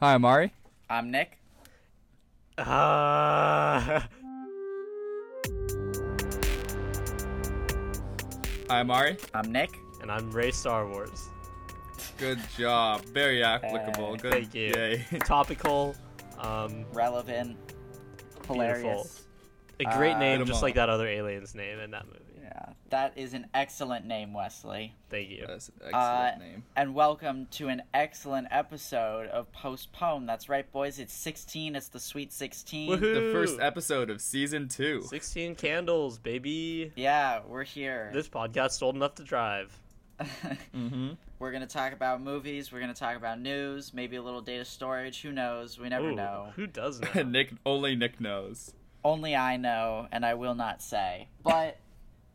Hi, I'm Amari. I'm Nick. Uh, Hi, Amari. I'm Nick. and I'm Ray Star Wars. Good job. Very applicable. Hey. Good. Thank you. Yay. Topical. Um, Relevant. Hilarious. a great Uh, name, just like that other alien's name in that movie. Yeah, that is an excellent name, Wesley. Thank you. That's an excellent Uh, name. And welcome to an excellent episode of Postpone. That's right, boys. It's 16. It's the Sweet 16. Woohoo! The first episode of season two. 16 candles, baby. Yeah, we're here. This podcast's old enough to drive. Mm-hmm. we're going to talk about movies. We're going to talk about news. Maybe a little data storage. Who knows? We never Ooh, know. Who does know? Nick. Only Nick knows. Only I know, and I will not say. But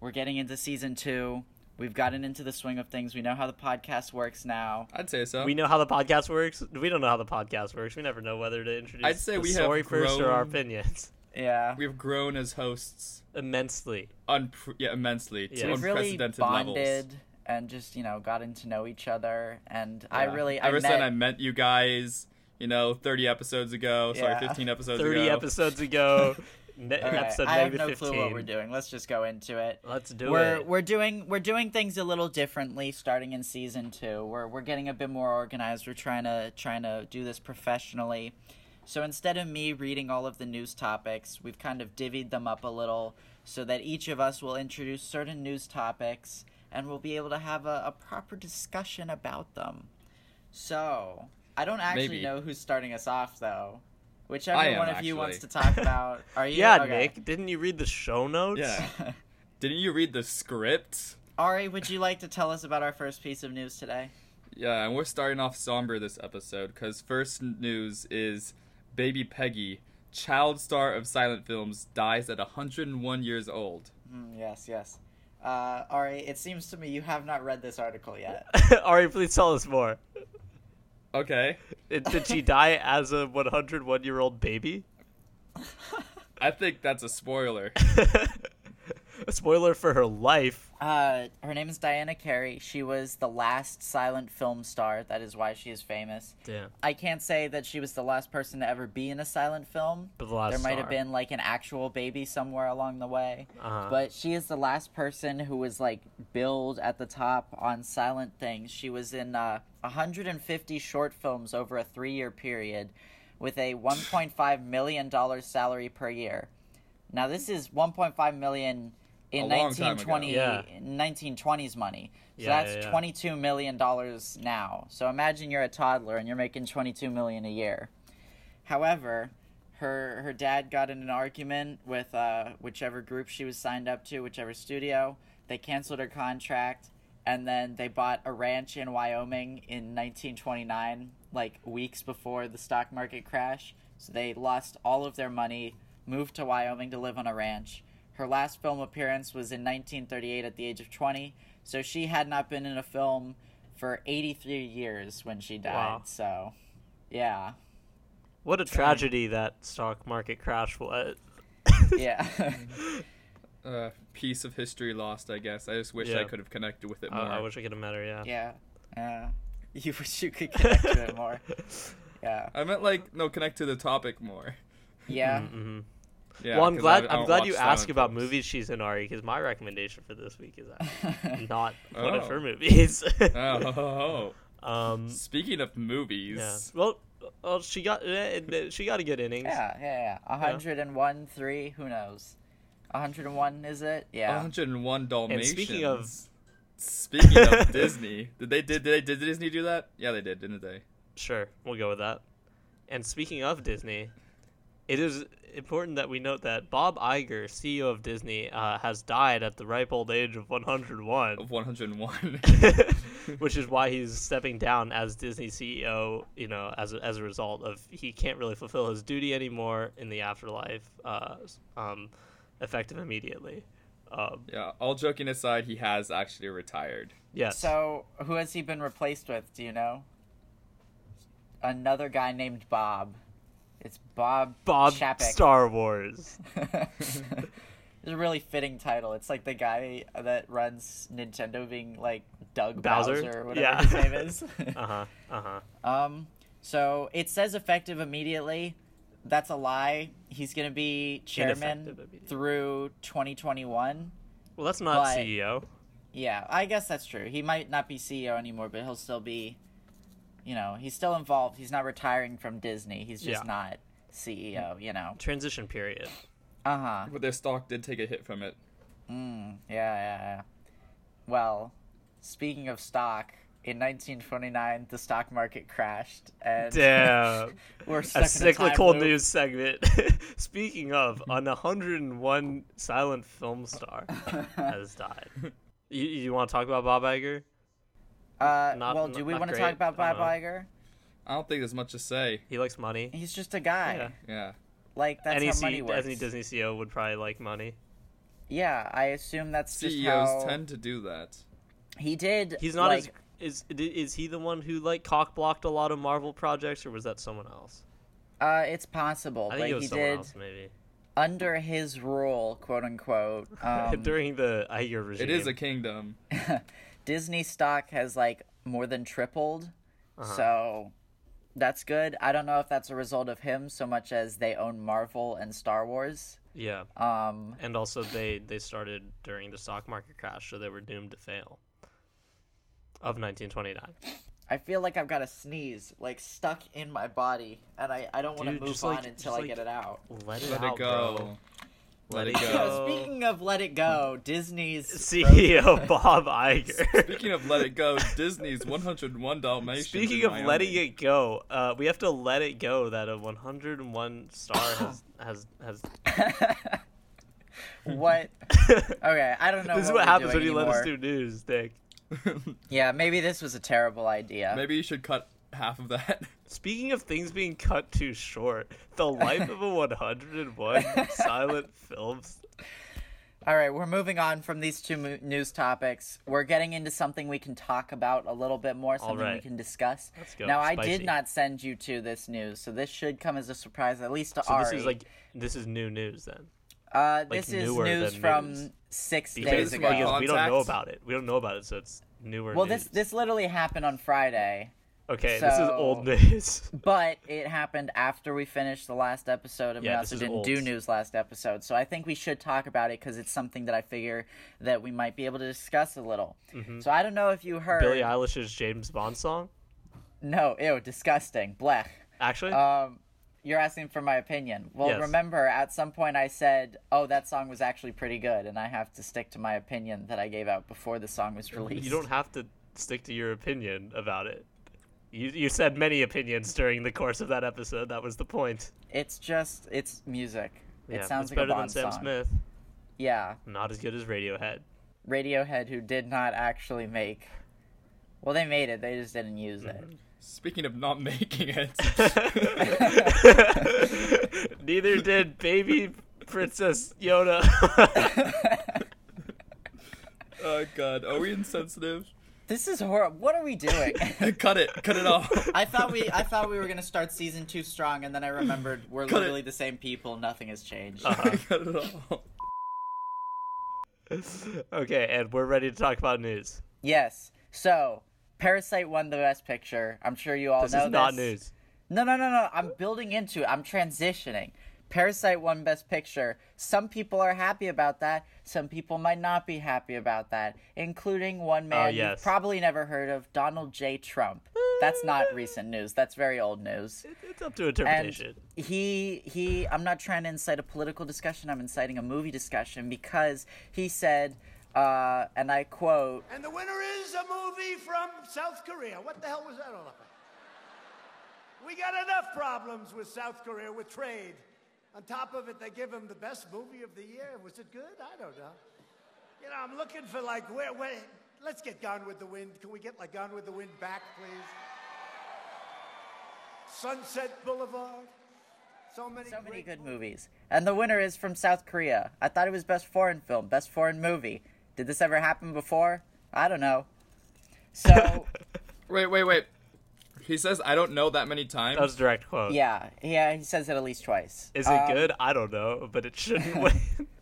we're getting into season two. We've gotten into the swing of things. We know how the podcast works now. I'd say so. we know how the podcast works. We don't know how the podcast works. We never know whether to introduce I'd say the we have story first or our opinions. Yeah. We've grown as hosts, Immensely. unpre- yeah, immensely to Yeah. We've really bonded levels. and just, you know, gotten to know each other. And I really, I Ever met, since I met you guys, you know, 30 episodes ago. Sorry, Yeah. 15 episodes 30 ago. episodes ago. All right, Episode I have no 15. clue what we're doing. Let's just go into it. Let's do we're it. we're doing we're doing things a little differently starting in season two. We're we're getting a bit more organized. We're trying to trying to do this professionally. So instead of me reading all of the news topics, we've kind of divvied them up a little so that each of us will introduce certain news topics and we'll be able to have a, a proper discussion about them. So I don't actually Maybe. know who's starting us off though. Whichever I am, one of you wants to talk about. Are you? yeah, Okay. Nick. Didn't you read the show notes? Yeah. Didn't you read the script? Ari, would you like to tell us about our first piece of news today? Yeah, and we're starting off somber this episode because first news is Baby Peggy, child star of silent films, dies at 101 years old. Mm, yes, yes. Uh, Ari, it seems to me you have not read this article yet. Ari, please tell us more. Okay. It- Did she die as a 101 year old baby? I think that's a spoiler. a spoiler for her life. Uh, her name is Diana Cary. She was the last silent film star. That is why she is famous. Damn. I can't say that she was the last person to ever be in a silent film. But the last there might have been like an actual baby somewhere along the way. Uh-huh. But she is the last person who was like billed at the top on silent things. She was in uh, 150 short films over a three year period with a 1.5 million dollar salary per year. Now this is 1.5 million in A long time ago. 1920 Yeah. 1920s money. So Yeah, that's yeah. 22 million dollars now. So imagine you're a toddler and you're making 22 million a year. However, her her dad got in an argument with uh, whichever group she was signed up to, whichever studio. They canceled her contract, and then they bought a ranch in Wyoming in 1929, like weeks before the stock market crash. So they lost all of their money, moved to Wyoming to live on a ranch. Her last film appearance was in 1938 at the age of 20. So she had not been in a film for 83 years when she died. Wow. So, yeah. What a tragedy that stock market crash was. Yeah. uh, piece of history lost, I guess. I just wish Yeah. I could have connected with it I, more. I wish I could have met her, yeah. yeah. Yeah. You wish you could connect to it more. Yeah. I meant like no, connect to the topic more. Yeah. hmm Yeah. well, I'm 'cause glad I- I I'm glad you silent asked about films. movies she's in, Ari, because my recommendation for this week is actually not one of Oh. her movies. Oh, um, Speaking of movies, yeah. Well, well, she got eh, eh, she got a good innings. Yeah, yeah, yeah. 101, 3, who knows? 101 is it? Yeah. 101 Dalmatians. speaking of- speaking of Disney, did they did they did Disney do that? Yeah, they did, didn't they? Sure, we'll go with that. And speaking of Disney, it is important that we note that Bob Iger, CEO of Disney, uh, has died at the ripe old age of 101. Of 101. which is why he's stepping down as Disney CEO. You know, as a, as a result of he can't really fulfill his duty anymore in the afterlife, uh, um, effective immediately. Um, yeah. All joking aside, he has actually retired. yes. So, who has he been replaced with? Do you know? Another guy named Bob. It's Bob. Bob Chapek. Star Wars. it's a really fitting title. It's like the guy that runs Nintendo being like Doug Bowser? Bowser, or whatever Yeah. his name is. Uh huh. Uh huh. um, So it says effective immediately. That's a lie. He's going to be chairman through 2021. Well, that's not But- CEO. Yeah, I guess that's true. He might not be CEO anymore, but he'll still be, you know, he's still involved. He's not retiring from Disney. He's just Yeah. not CEO, you know. Transition period. Uh huh. But their stock did take a hit from it. Mm, yeah, yeah, yeah. Well, speaking of stock, in 1929, the stock market crashed, and Damn. we're stuck a in cyclical time loop. news segment. Speaking of, an 101 silent film star has died. You, you want to talk about Bob Iger? Uh, Not- well, do we want to talk about Bob don't. Iger? I don't think there's much to say. He likes money. He's just a guy. Yeah. Yeah. Like that's any, how C- money works. any Disney CEO would probably like money. Yeah, I assume that's just CEOs how tend to do that. he did. He's not like, as is is he the one who like cock blocked a lot of Marvel projects, or was that someone else? Uh, it's possible, I but think it he was someone did else, maybe. under his rule, quote unquote. Um, During the Iger regime. It is a kingdom. Disney stock has like more than tripled, Uh-huh. so that's good. I don't know if that's a result of him so much as they own Marvel and Star Wars. yeah. Um, And also, they they started during the stock market crash, so they were doomed to fail. Of 1929. I feel like I've got a sneeze like stuck in my body, and I, I don't want to move just, on like- until I like, get it out. Let it Let out, it go. bro. Let, Let it it go. go. So speaking of let it go, Disney's CEO Bob Iger. Speaking of let it go, Disney's 101 Dalmatians. Speaking in of Miami. letting it go, uh, we have to let it go that a 101 star has has has. what? Okay, I don't know. this is what what we're happens when doing you let us anymore. do news, Dick. Yeah, maybe this was a terrible idea. Maybe you should cut half of that. Speaking of things being cut too short, the life of a 101 silent films. All right, we're moving on from these two mo- news topics. We're getting into something we can talk about a little bit more, something we can discuss. Let's go. Now, I did not send you to this news, so this should come as a surprise, at least to So Ari. this is like this is new news then. uh, like this is news from news. six Because, days ago. because we don't know about it. We don't know about it, so it's newer well, news. this this literally happened on Friday, okay, this is old news. but it happened after we finished the last episode, and Yeah, we also didn't do news last episode. So I think we should talk about it because it's something that I figure that we might be able to discuss a little. So I don't know if you heard. Mm-hmm. Billie Eilish's James Bond song. No, ew, disgusting. Blech. Actually, Um, you're asking for my opinion. Well, Yes. remember, at some point I said, "Oh, that song was actually pretty good," and I have to stick to my opinion that I gave out before the song was released. you don't have to stick to your opinion about it. You you said many opinions during the course of that episode. That was the point. It's just, it's music. Yeah, it sounds it's like better a Bond than Sam song. Smith. Yeah, Not as good as Radiohead. Radiohead, who did not actually make. Well, they made it. They just didn't use Mm-hmm. it. Speaking of not making it, Neither did Baby Princess Yoda. oh god, are we insensitive? This is horrible. What are we doing? cut it, cut it off. I thought we, I thought we were gonna start season two strong, and then I remembered we're Cut it. literally the same people. Nothing has changed. Uh-huh. cut it off. okay, and we're ready to talk about news. Yes. So, Parasite won the Best Picture. I'm sure you all This know is not news. No, no, no, no. I'm building into it. I'm transitioning. Parasite won Best Picture. Some people are happy about that. Some people might not be happy about that, including one man Oh, you've probably never heard of, Donald J. Trump. That's not recent news. That's very old news. It's up to interpretation. And he he I'm not trying to incite a political discussion, I'm inciting a movie discussion because he said uh, and I quote, And the winner is a movie from South Korea. What the hell was that all about? We got enough problems with South Korea with trade. On top of it, they give him the best movie of the year. Was it good? I don't know. You know, I'm looking for like where, where let's get Gone with the Wind. Can we get like Gone with the Wind back, please? Sunset Boulevard. So many, so many great good movies. And the winner is from South Korea. I thought it was best foreign film, best foreign movie. Did this ever happen before? I don't know. So, Wait, wait, wait. He says I don't know that many times. That was a direct quote. yeah, yeah, he says it at least twice. Is it Um, good? I don't know, but it shouldn't win.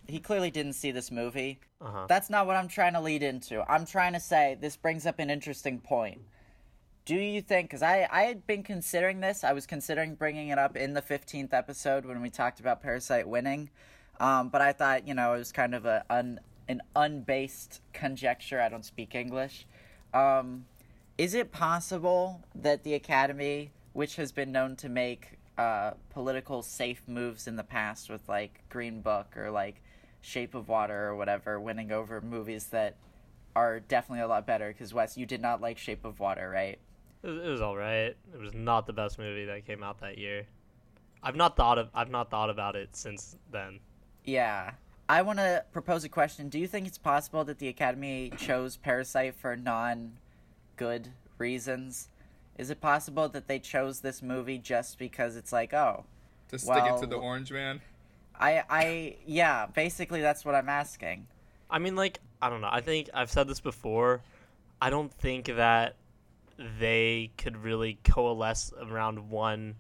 He clearly didn't see this movie. Uh-huh. That's not what I'm trying to lead into. I'm trying to say this brings up an interesting point. do you think because I, I had been considering this i was considering bringing it up in the 15th episode when we talked about parasite winning um, but i thought you know it was kind of a un, an unbased conjecture i don't speak english um, is it possible that the academy which has been known to make uh, political safe moves in the past with like green book or like shape of water or whatever winning over movies that are definitely a lot better because wes you did not like shape of water right It was, it was all right. It was not the best movie that came out that year. I've not thought of I've not thought about it since then. Yeah. I want to propose a question. Do you think it's possible that the Academy chose Parasite for non good reasons? Is it possible that they chose this movie just because it's like, oh, To stick it to the orange man. I, I, yeah, basically that's what I'm asking. I mean, like, I don't know. I think I've said this before. I don't think that they could really coalesce around one,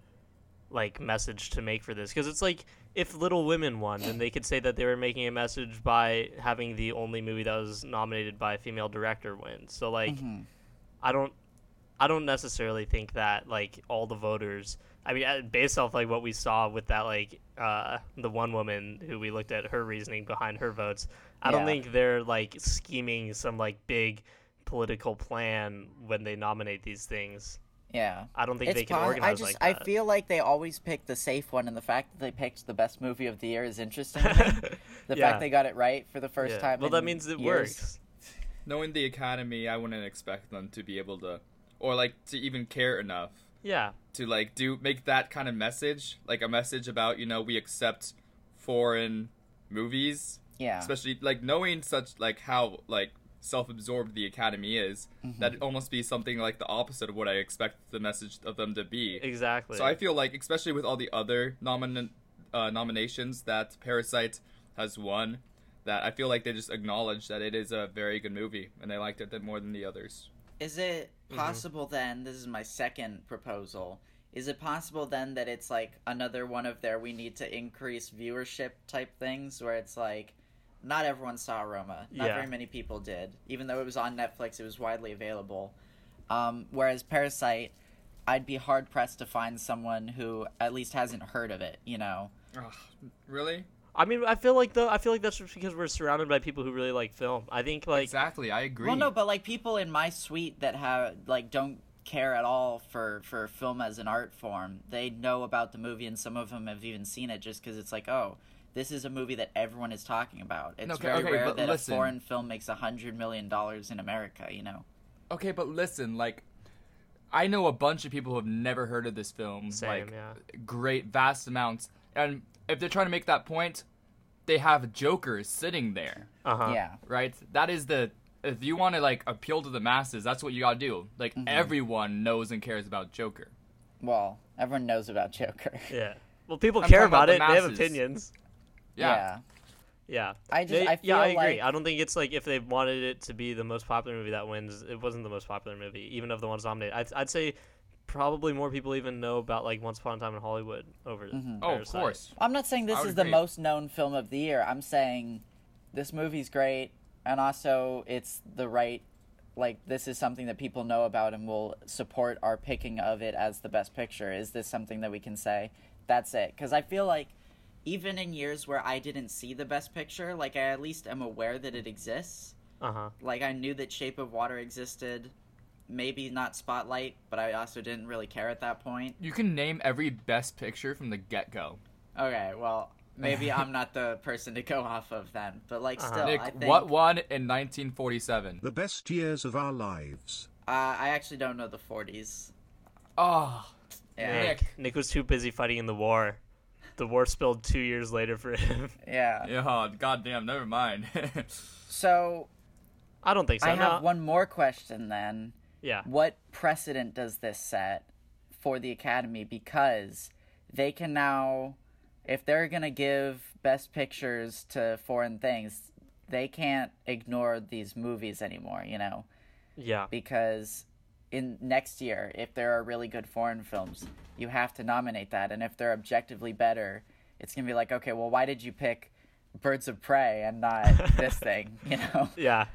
like, message to make for this. Because it's like, if Little Women won, then they could say that they were making a message by having the only movie that was nominated by a female director win. So, like, Mhm. I don't, I don't necessarily think that, like, all the voters. I mean, uh, based off like what we saw with that, like uh, the one woman who we looked at her reasoning behind her votes, I don't think they're like scheming some like big political plan when they nominate these things. Yeah. I don't think they can pos- organize I just, like I feel like they always pick the safe one, and the fact that they picked the best movie of the year is interesting. the Yeah. fact they got it right for the first Yeah. time. Well, that means it years. works. Knowing the Academy, I wouldn't expect them to be able to, or like to even care enough Yeah, to like do make that kind of message, like a message about you know we accept foreign movies, Yeah. especially like knowing such like how like self-absorbed the Academy is, Mm-hmm. that'd almost be something like the opposite of what I expect the message of them to be. exactly. So I feel like, especially with all the other nomin- uh, nominations that Parasite has won, that I feel like they just acknowledge that it is a very good movie and they liked it more than the others. Is it Mm-hmm. possible then? This is my second proposal. Is it possible then that it's like another one of their we need to increase viewership type things where it's like not everyone saw Roma. Not Yeah. very many people did. Even though it was on Netflix, it was widely available. Um, whereas Parasite, I'd be hard pressed to find someone who at least hasn't heard of it, you know? Ugh, really? I mean, I feel like though, I feel like that's just because we're surrounded by people who really like film. I think like exactly, I agree. Well, no, but like people in my suite that have like don't care at all for for film as an art form. They know about the movie, and some of them have even seen it just because it's like, oh, this is a movie that everyone is talking about. It's Okay, very okay, rare that listen. a foreign film makes a hundred million dollars in America. You know? okay, but listen, like, I know a bunch of people who have never heard of this film. Same, like, yeah. great, vast amounts. And if they're trying to make that point, they have jokers sitting there. uh huh. Yeah. right? That is the if you want to like appeal to the masses, that's what you gotta do. Like Mm-hmm. everyone knows and cares about Joker. Well, everyone knows about Joker. Yeah. Well, people I'm care talking about about, the it. They have opinions. Yeah. Yeah. I just- They- I yeah, I feel agree. like- I don't think it's like if they wanted it to be the most popular movie that wins, it wasn't the most popular movie, even of the ones nominated. I'd, I'd say probably more people even know about like Once Upon a Time in Hollywood over. Mm-hmm. Oh, of course. I'm not saying this I would is the most known film of the year. I'm saying this movie's great, and also it's the right. Like this is something that people know about and will support our picking of it as the best picture. Is this something that we can say? That's it. Because I feel like even in years where I didn't see the best picture, like I at least am aware that it exists. Uh huh. Like I knew that Shape of Water existed. Maybe not Spotlight, but I also didn't really care at that point. You can name every best picture from the get go. Okay, well, maybe I'm not the person to go off of then, but like Uh-huh. still, Nick, I think what won in 1947? The best years of our lives. Uh, I actually don't know the 40s. Oh, Yeah, Nick. Nick was too busy fighting in the war. The war spilled two years later for him. yeah. yeah. Goddamn. Never mind. So I don't think so. I have no. one more question then. Yeah. What precedent does this set for the Academy? Because they can now, if they're gonna give Best Pictures to foreign things, they can't ignore these movies anymore. You know. Yeah. because in next year if there are really good foreign films you have to nominate that and if they're objectively better it's going to be like okay well why did you pick birds of prey and not this thing you know Yeah.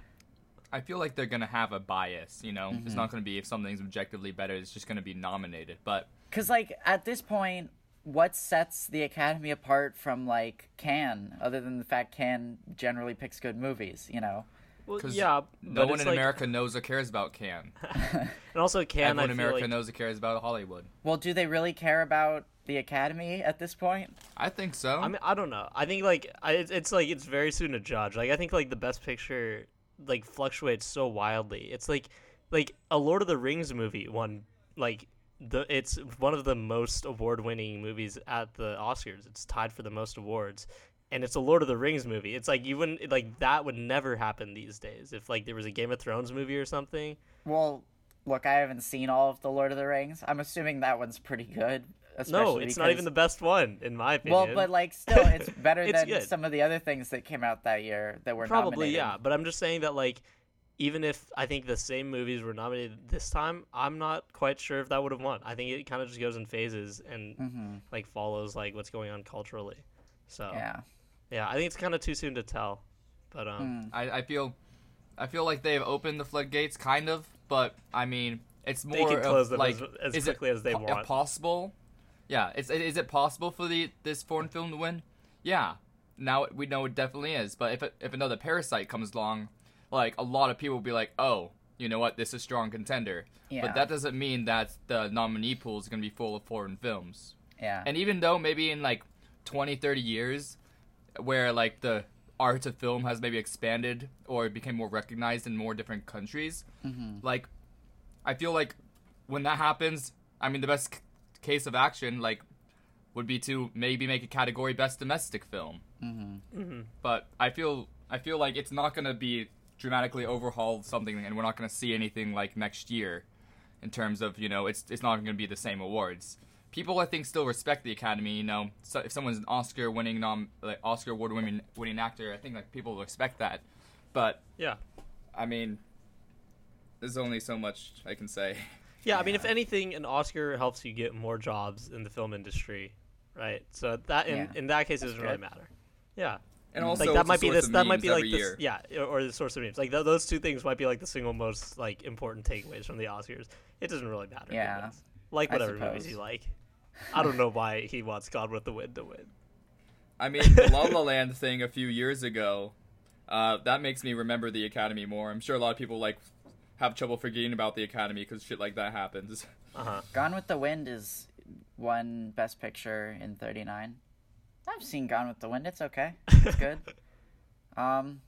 I feel like they're gonna have a bias. You know, Mm-hmm. it's not gonna be if something's objectively better. It's just gonna be nominated. But Because, like, at this point, what sets the Academy apart from, like, Cannes, other than the fact Cannes generally picks good movies, you know? Well, 'Cause yeah, no one in like- America knows or cares about Cannes. and also can Everyone in America like, knows or cares about Hollywood. Well, do they really care about the Academy at this point? I think so. I mean, I don't know. I think like I, it's, it's like it's very soon to judge. Like I think like the best picture like fluctuates so wildly. It's like like a Lord of the Rings movie won like the it's one of the most award winning movies at the Oscars. It's tied for the most awards. And it's a Lord of the Rings movie. It's like you wouldn't like that would never happen these days. If like there was a Game of Thrones movie or something, Well, look, I haven't seen all of The Lord of the Rings. I'm assuming that one's pretty good. No, especially it's not even the best one in my opinion. Well, but, like, still, it's better It's than good. some of the other things that came out that year that were nominated. Probably, nominated. yeah. But I'm just saying that, like, even if I think the same movies were nominated this time, I'm not quite sure if that would have won. I think it kind of just goes in phases and Mm-hmm. like follows like what's going on culturally. So yeah, Yeah. I think it's kind of too soon to tell. But um, I, I feel, I feel like they've opened the floodgates, kind of. But I mean, it's They more can close of, them like as- as quickly it as they po- want. Possible? Yeah. Is is it possible for the this foreign film to win? Yeah. Now we know it definitely is. But if if another Parasite comes along, like a lot of people will be like, oh, you know what, this is a strong contender. Yeah. But that doesn't mean that the nominee pool is going to be full of foreign films. Yeah. And even though maybe in like 20, 30 years, where like the art of film has maybe expanded or became more recognized in more different countries, mm-hmm. like I feel like when that happens, I mean the best case of action like would be to maybe make a category best domestic film. Mm-hmm. But I feel I feel like it's not gonna be dramatically overhaul something, and we're not gonna see anything like next year in terms of you know it's it's not going to be the same awards. People I think still respect the Academy. You know, so if someone's an Oscar winning nom like Oscar award winning winning actor, I think like people will expect that. But yeah, I mean, there's only so much I can say. yeah. I mean, if anything, an Oscar helps you get more jobs in the film industry, right? So that in Yeah. in that case, it doesn't really matter. Yeah. And also, like that might be this that might be like this year. yeah or, or the source of memes like th- those two things might be like the single most like important takeaways from the oscars it doesn't really matter Yeah, wins. like whatever movies you like i don't know why he wants Gone with the wind to win I mean, the La La Land thing a few years ago, uh, that makes me remember the Academy more. I'm sure a lot of people like have trouble forgetting about the Academy because shit like that happens. uh-huh Gone with the Wind is won Best Picture in 39. I've seen Gone with the Wind. It's okay. It's good. um,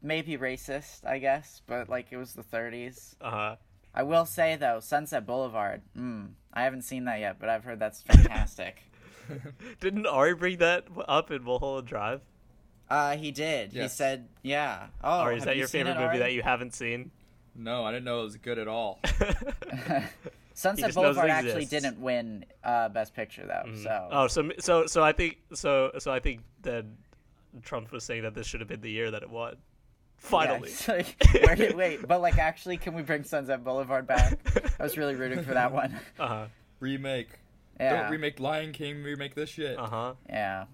maybe racist, I guess, but like it was the 30s. uh-huh I will say though, Sunset Boulevard. Mm, I haven't seen that yet, but I've heard that's fantastic. didn't ari bring that up in mulholland drive uh, he did. He said, "Yeah." Oh, or is that you your favorite it, movie Ari? that you haven't seen no, I didn't know it was good at all. Sunset just knows it Boulevard actually didn't win uh, Best Picture though. So oh so so so i think so so i think that trump was saying that this should have been the year that it won finally it's like, where did, wait, but like actually, can we bring Sunset Boulevard back? I was really rooting for that one. uh-huh remake. Yeah, Don't remake Lion King. Remake this shit. uh-huh yeah.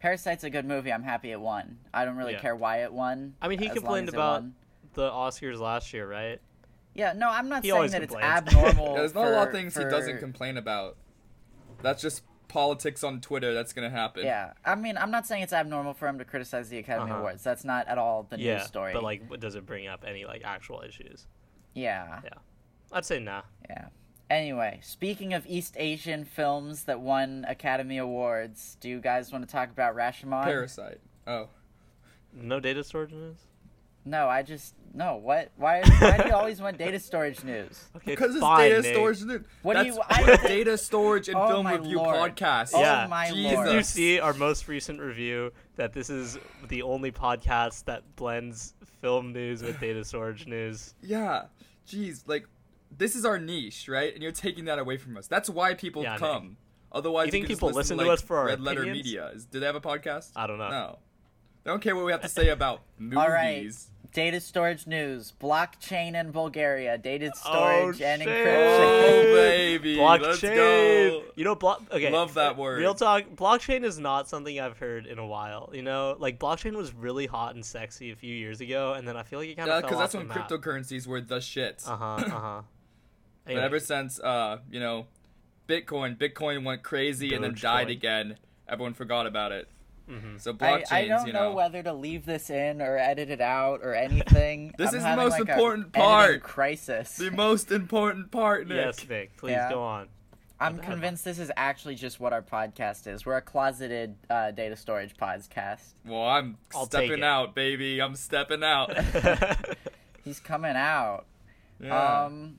Parasite's a good movie. I'm happy it won. I don't really Yeah. care why it won. I mean, he complained about won. The oscars last year right Yeah, no, I'm not He saying always that it's abnormal. Yeah, there's not a lot of for- things he doesn't complain about. That's just politics on Twitter. That's gonna happen. Yeah, I mean, I'm not saying it's abnormal for him to criticize the Academy Uh-huh. Awards. That's not at all the yeah news story. but like what- does it bring up any like actual issues yeah, Yeah. I'd say nah. yeah. Anyway, speaking of East Asian films that won Academy Awards, do you guys want to talk about Rashomon? Parasite. Oh, No data storage news? No, I just no. What? Why? Why do you always want data storage news? Okay, because it's fine, data Nate. storage. Dude. What do you- I- data storage and Oh film review lord. podcast. Oh Yeah. my Jesus. lord! Did you see our most recent review that this is the only podcast that blends film news with data storage news? Yeah. Jeez, like this is our niche, right? And you're taking that away from us. That's why people Yeah, I know. come. Otherwise, You think could people listen to like, us for our Red Letter? Media. Is, do they have a podcast? I don't know. No. They don't care what we have to say about movies. All right. Data storage news. Blockchain in Bulgaria. Data Oh, storage and shit. encryption. Oh, baby. Let's Blockchain. go. You know, block. Okay. Love that word. Real talk. Blockchain is not something I've heard in a while. You know, like blockchain was really hot and sexy a few years ago, and then I feel like it kind of fell because that's off when the map. cryptocurrencies were the shit. Uh huh. Uh huh. But ever since, uh, you know, Bitcoin, Bitcoin went crazy and then died Dogecoin. again. Everyone forgot about it. Mm-hmm. So I, blockchains, I don't you know. know, whether to leave this in or edit it out or anything. This I'm is the most like, important part. Crisis. the most important part, Nick. yes, Vic. Please Yeah. go on. I'm bad. convinced this is actually just what our podcast is. We're a closeted uh, data storage podcast. Well, I'm I'll stepping out, baby. I'm stepping out. He's coming out. Yeah. Um,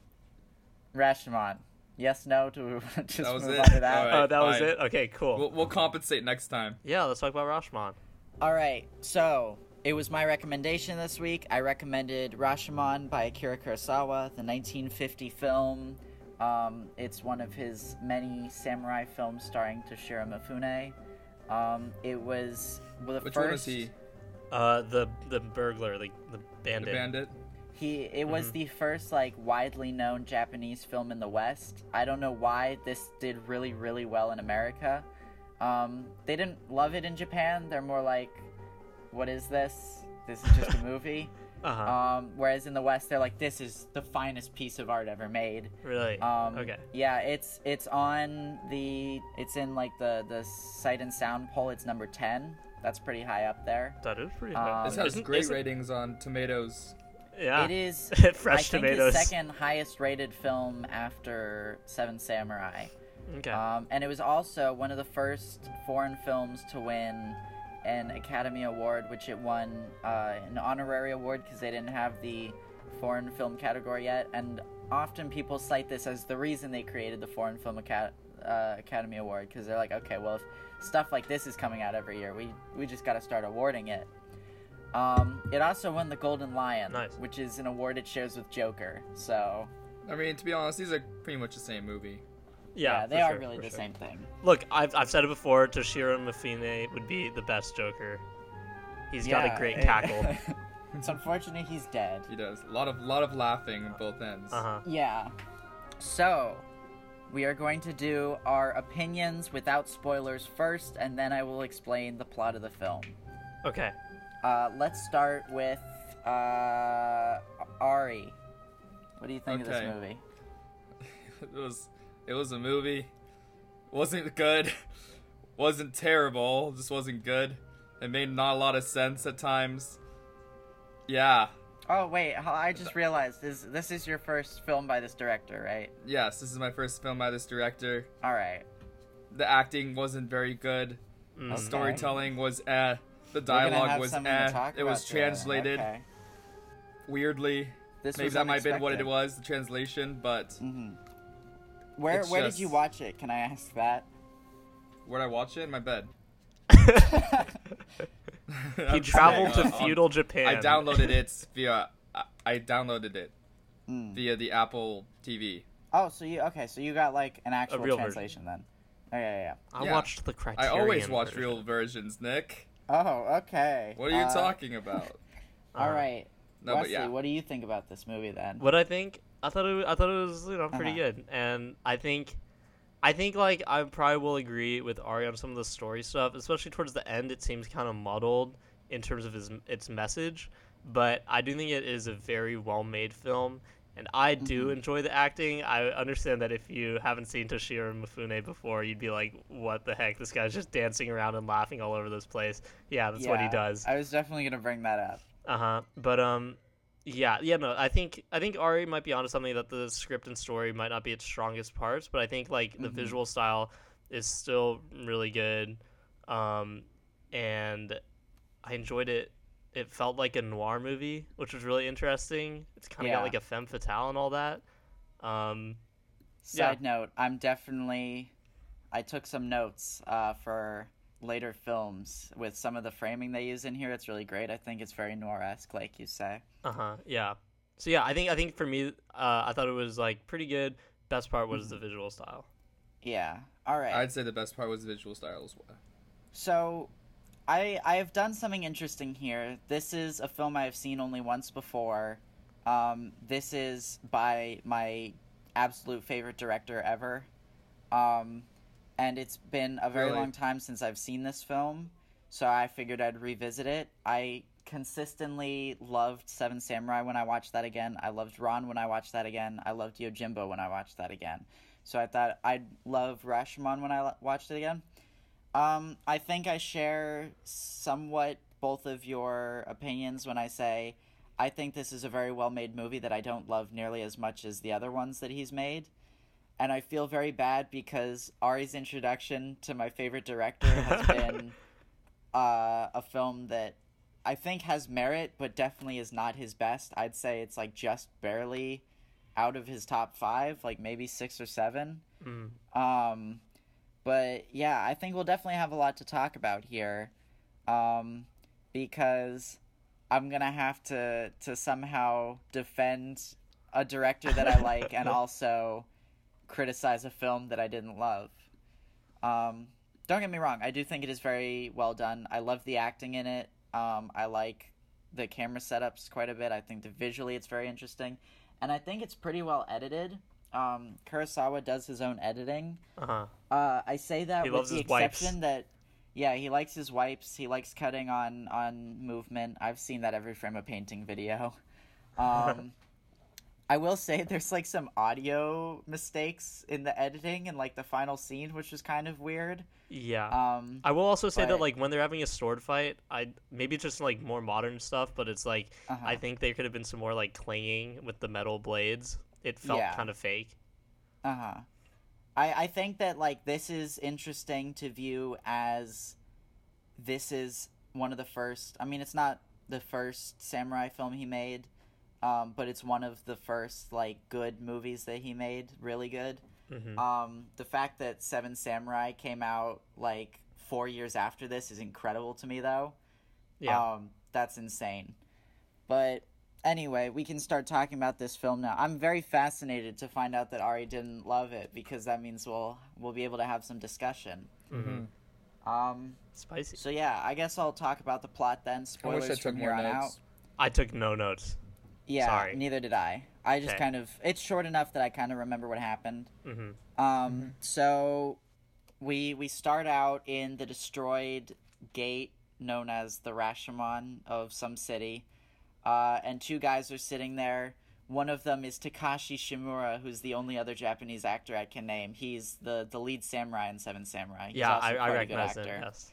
Rashomon. Yes, no to just That was move it. on to that. All right. Oh, that was it. Okay, cool. we'll, we'll compensate next time. yeah, let's talk about Rashomon. All right, so it was my recommendation this week. I recommended Rashomon by Akira Kurosawa, the 1950 film. Um, it's one of his many samurai films starring Toshiro Mifune. Um, it was well, the Which first. one was he? Uh, the the burglar, the the The bandit. Bandit? He it was Mhm. the first like widely known Japanese film in the West. I don't know why this did really really well in America. Um, they didn't love it in Japan. They're more like, "What is this? This is just a movie." Uh huh. um, whereas in the West, they're like, "This is the finest piece of art ever made." really? Um, okay. Yeah, it's it's on the it's in like the the sight and sound poll. It's number ten. That's pretty high up there. That is pretty. high. Um, high. This has Isn't- great isn't- ratings on tomatoes. Yeah. It is Fresh I think tomatoes. second highest rated film after Seven Samurai. Okay. Um, and it was also one of the first foreign films to win an Academy Award, which it won uh, an honorary award because they didn't have the foreign film category yet. And often people cite this as the reason they created the Foreign Film uh, Academy Award because they're like, okay, well, if stuff like this is coming out every year, we we just got to start awarding it. Um, it also won the Golden Lion, Nice. which is an award it shares with Joker. So I mean, to be honest, these are pretty much the same movie. yeah, yeah, they are sure, really the sure. same thing. Look, I've, I've said it before. Toshiro Mifune would be the best Joker. He's got a great it- cackle. it's unfortunate he's dead. He does a lot of lot of laughing on both ends. Uh huh. Yeah. So, we are going to do our opinions without spoilers first, and then I will explain the plot of the film. Okay. Uh, let's start with uh, Ari. What do you think of this movie? it was it was a movie. wasn't good. wasn't terrible. Just wasn't good. It made not a lot of sense at times. Yeah. Oh wait, I just realized this this is your first film by this director, right? Yes, this is my first film by this director. All right. The acting wasn't very good. Mm. The Okay. storytelling was eh. The dialogue was something eh. It was about today then. translated Okay. weirdly. This Maybe that might have been what it was, the translation, but hmm Where where just- did you watch it? Can I ask that? where'd I watch it? In my bed. He traveled saying, to uh, on- feudal Japan. I downloaded it via. I- I downloaded it Mm. via the Apple TV. Oh, so you okay? So you got like an actual real version. translation then? Oh yeah, yeah. I Yeah. watched the I always watch version. real versions, Nick. Yeah. Oh, okay. What are you Uh, talking about? All right. Right, No, but Wesley, yeah. what do you think about this movie then? What I think, I thought it, I thought it was, you know, pretty Uh-huh. good, and I think, I think like I probably will agree with Ari on some of the story stuff, especially towards the end. It seems kind of muddled in terms of his its message, but I do think it is a very well made film, and I do Mhm. enjoy the acting. I understand that if you haven't seen Toshiro Mifune before, you'd be like, "What the heck? This guy's just dancing around and laughing all over this place." Yeah, that's what he does. I was definitely gonna bring that up. Uh huh. But um, yeah, yeah. No, I think I think Ari might be onto something that the script and story might not be its strongest parts, but I think like the Mhm. visual style is still really good. Um, and I enjoyed it. It felt like a noir movie, which was really interesting. It's kind of Yeah. got like a femme fatale and all that. Um, Side note: I'm definitely. I took some notes uh, for later films with some of the framing they use in here. It's really great. I think it's very noir-esque, like you say. uh huh. Yeah. So yeah, I think I think for me, uh, I thought it was like pretty good. Best part was the visual style. Yeah. All right. I'd say the best part was the visual style as well. So, I I have done something interesting here. This is a film I have seen only once before. Um, this is by my absolute favorite director ever. Um, and it's been a very Really? long time since I've seen this film, so I figured I'd revisit it. I consistently loved Seven Samurai when I watched that again. I loved Ran when I watched that again. I loved Yojimbo when I watched that again. So I thought I'd love Rashomon when I watched it again. Um, I think I share somewhat both of your opinions when I say I think this is a very well made movie that I don't love nearly as much as the other ones that he's made. And I feel very bad because Ari's introduction to my favorite director has been uh, a film that I think has merit, but definitely is not his best. I'd say it's like just barely out of his top five, like maybe six or seven. Mm. Um, but yeah, I think we'll definitely have a lot to talk about here, um, because I'm gonna have to to somehow defend a director that I like and also criticize a film that I didn't love. Um, don't get me wrong, I do think it is very well done. I love the acting in it. Um, I like the camera setups quite a bit. I think the visually it's very interesting, and I think it's pretty well edited. Um, Kurosawa does his own editing. Uh-huh. Uh, I say that He with the his wipes. exception that, yeah, he likes his wipes. He likes cutting on on movement. I've seen that every frame of painting video. Um, I will say there's like some audio mistakes in the editing and like the final scene, which is kind of weird. Yeah. Um, I will also say that like when they're having a sword fight, I maybe it's just like more modern stuff, but it's like Uh-huh. I think there could have been some more like clanging with the metal blades. It felt Yeah. kind of fake. Uh huh. I I think that like this is interesting to view as this is one of the first. I mean, it's not the first samurai film he made, um, but it's one of the first like good movies that he made. Really good. Mhm. Um, the fact that Seven Samurai came out like four years after this is incredible to me, though. Yeah. Um, that's insane. But anyway, we can start talking about this film now. I'm very fascinated to find out that Ari didn't love it because that means we'll we'll be able to have some discussion. Mhm. Um, Spicy. so yeah, I guess I'll talk about the plot then. I wish Spoilers I took from more here on out. notes. I took no notes. Yeah, Sorry. neither did I. I just Okay. kind of it's short enough that I kind of remember what happened. hmm Um, so we we start out in the destroyed gate known as the Rashomon of some city, uh, and two guys are sitting there. One of them is Takashi Shimura, who's the only other Japanese actor I can name. He's the, the lead samurai in Seven Samurai. He's Yeah, also I, I a good recognize it. actor. Yes.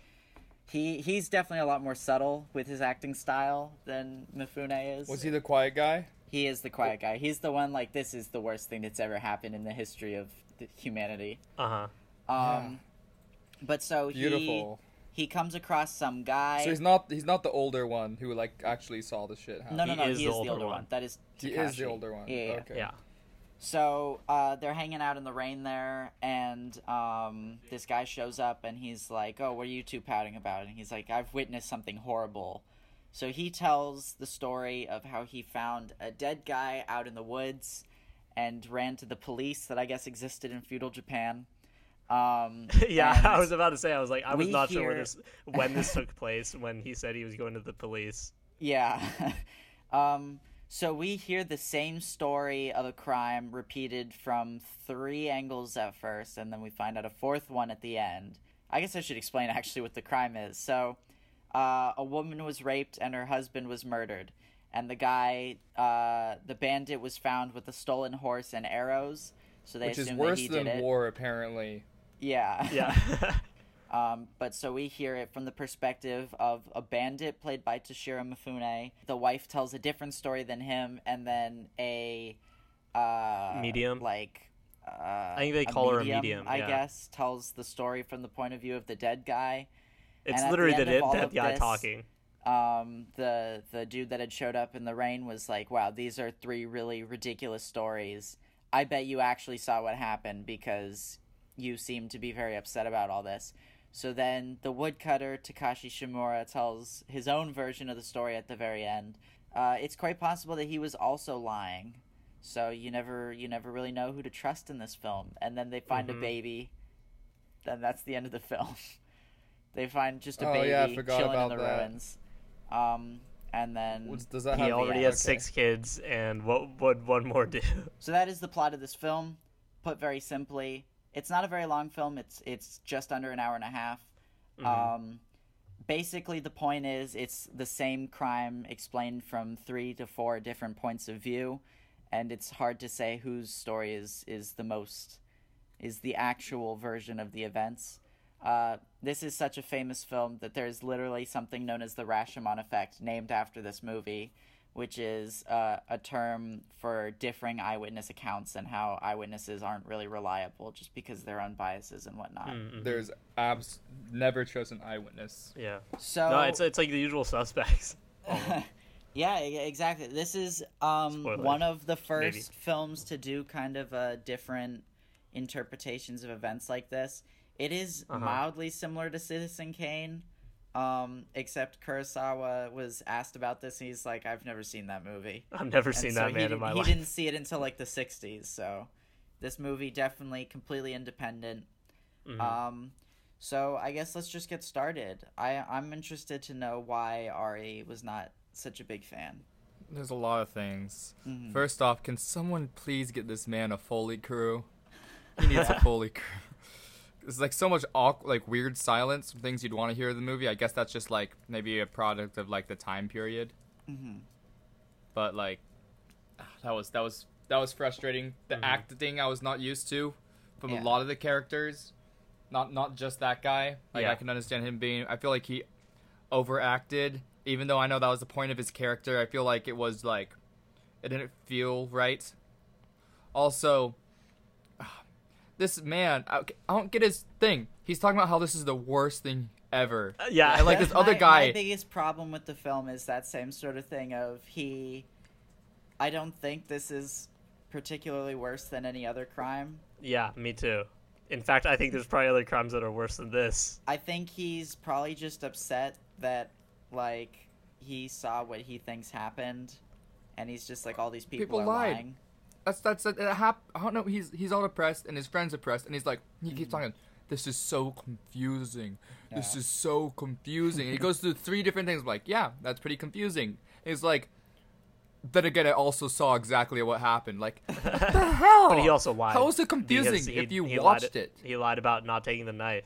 He he's definitely a lot more subtle with his acting style than Mifune is. Was he the quiet guy? He is the quiet guy. He's the one like this is the worst thing that's ever happened in the history of the humanity. Uh huh. Um, but so he Beautiful. he comes across some guy. So he's not he's not the older one who like actually saw the shit happen. no, no, He no. is he the is the older older one. one. That is. He is the older one. Yeah, yeah. Okay. Yeah. So uh, they're hanging out in the rain there, and um, this guy shows up, and he's like, "Oh, what are you two pouting about?" And he's like, "I've witnessed something horrible." So he tells the story of how he found a dead guy out in the woods, and ran to the police that I guess existed in feudal Japan. Um, yeah, I was about to say. I was like, I was not sure where this, when this took place. When he said he was going to the police. Yeah. um, so we hear the same story of a crime repeated from three angles at first, and then we find out a fourth one at the end. I guess I should explain actually what the crime is. So, uh, a woman was raped and her husband was murdered. And the guy, uh, the bandit, was found with a stolen horse and arrows. So they Which is assume worse than war, apparently. Yeah. Yeah. Um, but so we hear it from the perspective of a bandit played by Toshiro Mifune. The wife tells a different story than him, and then a uh, Medium? like uh, I think they call her a medium, I yeah. guess tells the story from the point of view of the dead guy. it's at the literally the, dead dead guy this- talking. Um, the the dude that had showed up in the rain was like, "Wow, these are three really ridiculous stories. I bet you actually saw what happened because you seem to be very upset about all this." So then the woodcutter Takashi Shimura tells his own version of the story at the very end. Uh, it's quite possible that he was also lying. So you never you never really know who to trust in this film. And then they find Mhm. a baby. Then that's the end of the film. They find just a Oh, baby yeah, chilling in the that. ruins. Um, and then does that He have already okay. has six kids, and what would one more do? So that is the plot of this film. Put very simply, it's not a very long film. It's it's just under an hour and a half. Um, basically, the point is it's the same crime explained from three to four different points of view, and it's hard to say whose story is is the most is the actual version of the events. Uh, this is such a famous film that there's literally something known as the Rashomon effect named after this movie, which is uh, a term for differing eyewitness accounts and how eyewitnesses aren't really reliable just because of their own biases and whatnot. Mm-hmm. There's abs never trust an eyewitness. Yeah. So No, it's it's like the usual suspects. yeah, exactly. This is um, one of the first Maybe. films to do kind of uh, different interpretations of events like this. It is Uh-huh. mildly similar to Citizen Kane, um, except Kurosawa was asked about this, and he's like, "I've never seen that movie." I've never And seen so that he man did- in my he life. He didn't see it until like the '60s. So, this movie definitely completely independent. Mm-hmm. Um, so I guess let's just get started. I I'm interested to know why Ari was not such a big fan. There's a lot of things. Mm-hmm. First off, can someone please get this man a Foley crew? He needs a Foley crew. It's like so much awkward, like weird silence, from things you'd want to hear in the movie. I guess that's just like maybe a product of like the time period. Mm-hmm. But like, ah, that was that was that was frustrating. The acting I was not used to from Yeah. a lot of the characters, not not just that guy. Like Yeah. I can understand him being. I feel like he overacted, even though I know that was the point of his character. I feel like it was like it didn't feel right. Also, this man, I, I don't get his thing. He's talking about how this is the worst thing ever. Uh, yeah. and like this other my- guy. My biggest problem with the film is that same sort of thing of he. I don't think this is particularly worse than any other crime. Yeah, me too. In fact, I think there's probably other crimes that are worse than this. I think he's probably just upset that like he saw what he thinks happened, and he's just like all these people, People are lied. lying. That's that's it hap- I don't know. He's he's all depressed and his friends depressed and he's like he keeps Mm-hmm. talking. This is so confusing. This is so confusing. He goes through three different things. I'm like, yeah, that's pretty confusing. He's like, then again, I also saw exactly what happened. Like, what the hell? But he also lied. How is it because confusing he- if you he watched lied, it? He lied about not taking the knife.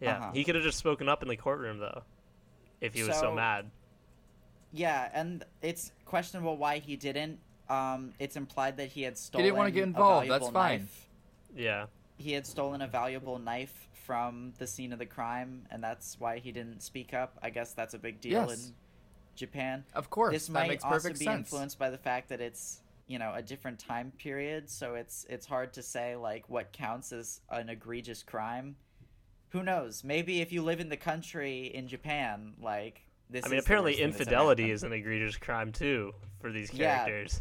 Yeah, Uh-huh. he could have just spoken up in the courtroom though, if he was so So- mad. Yeah, and it's questionable why he didn't. Um, it's implied that he had stolen. He didn't wanna get involved, that's fine. knife. Yeah, He had stolen a valuable knife from the scene of the crime, and that's why he didn't speak up. I guess that's a big deal Yes. in Japan. Of course, this that might makes also perfect be sense. influenced by the fact that it's you know a different time period, so it's it's hard to say like what counts as an egregious crime. Who knows? Maybe if you live in the country in Japan, like this. I mean, is apparently worst thing that's ever infidelity is an egregious crime too for these characters. The-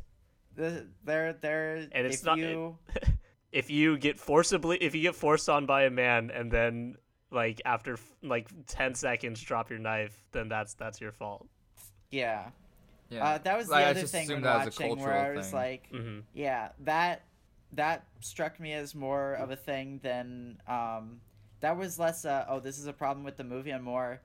They're they're And it's if not- you if you get forcibly, if you get forced on by a man, and then like after like ten seconds drop your knife, then that's that's your fault. yeah. Yeah. Uh, that was the Like, I other thing assumed when that as a watching where I was thing. like, hmm yeah, that that struck me as more of a thing than um, that was less. Uh, oh, this is a problem with the movie, and more.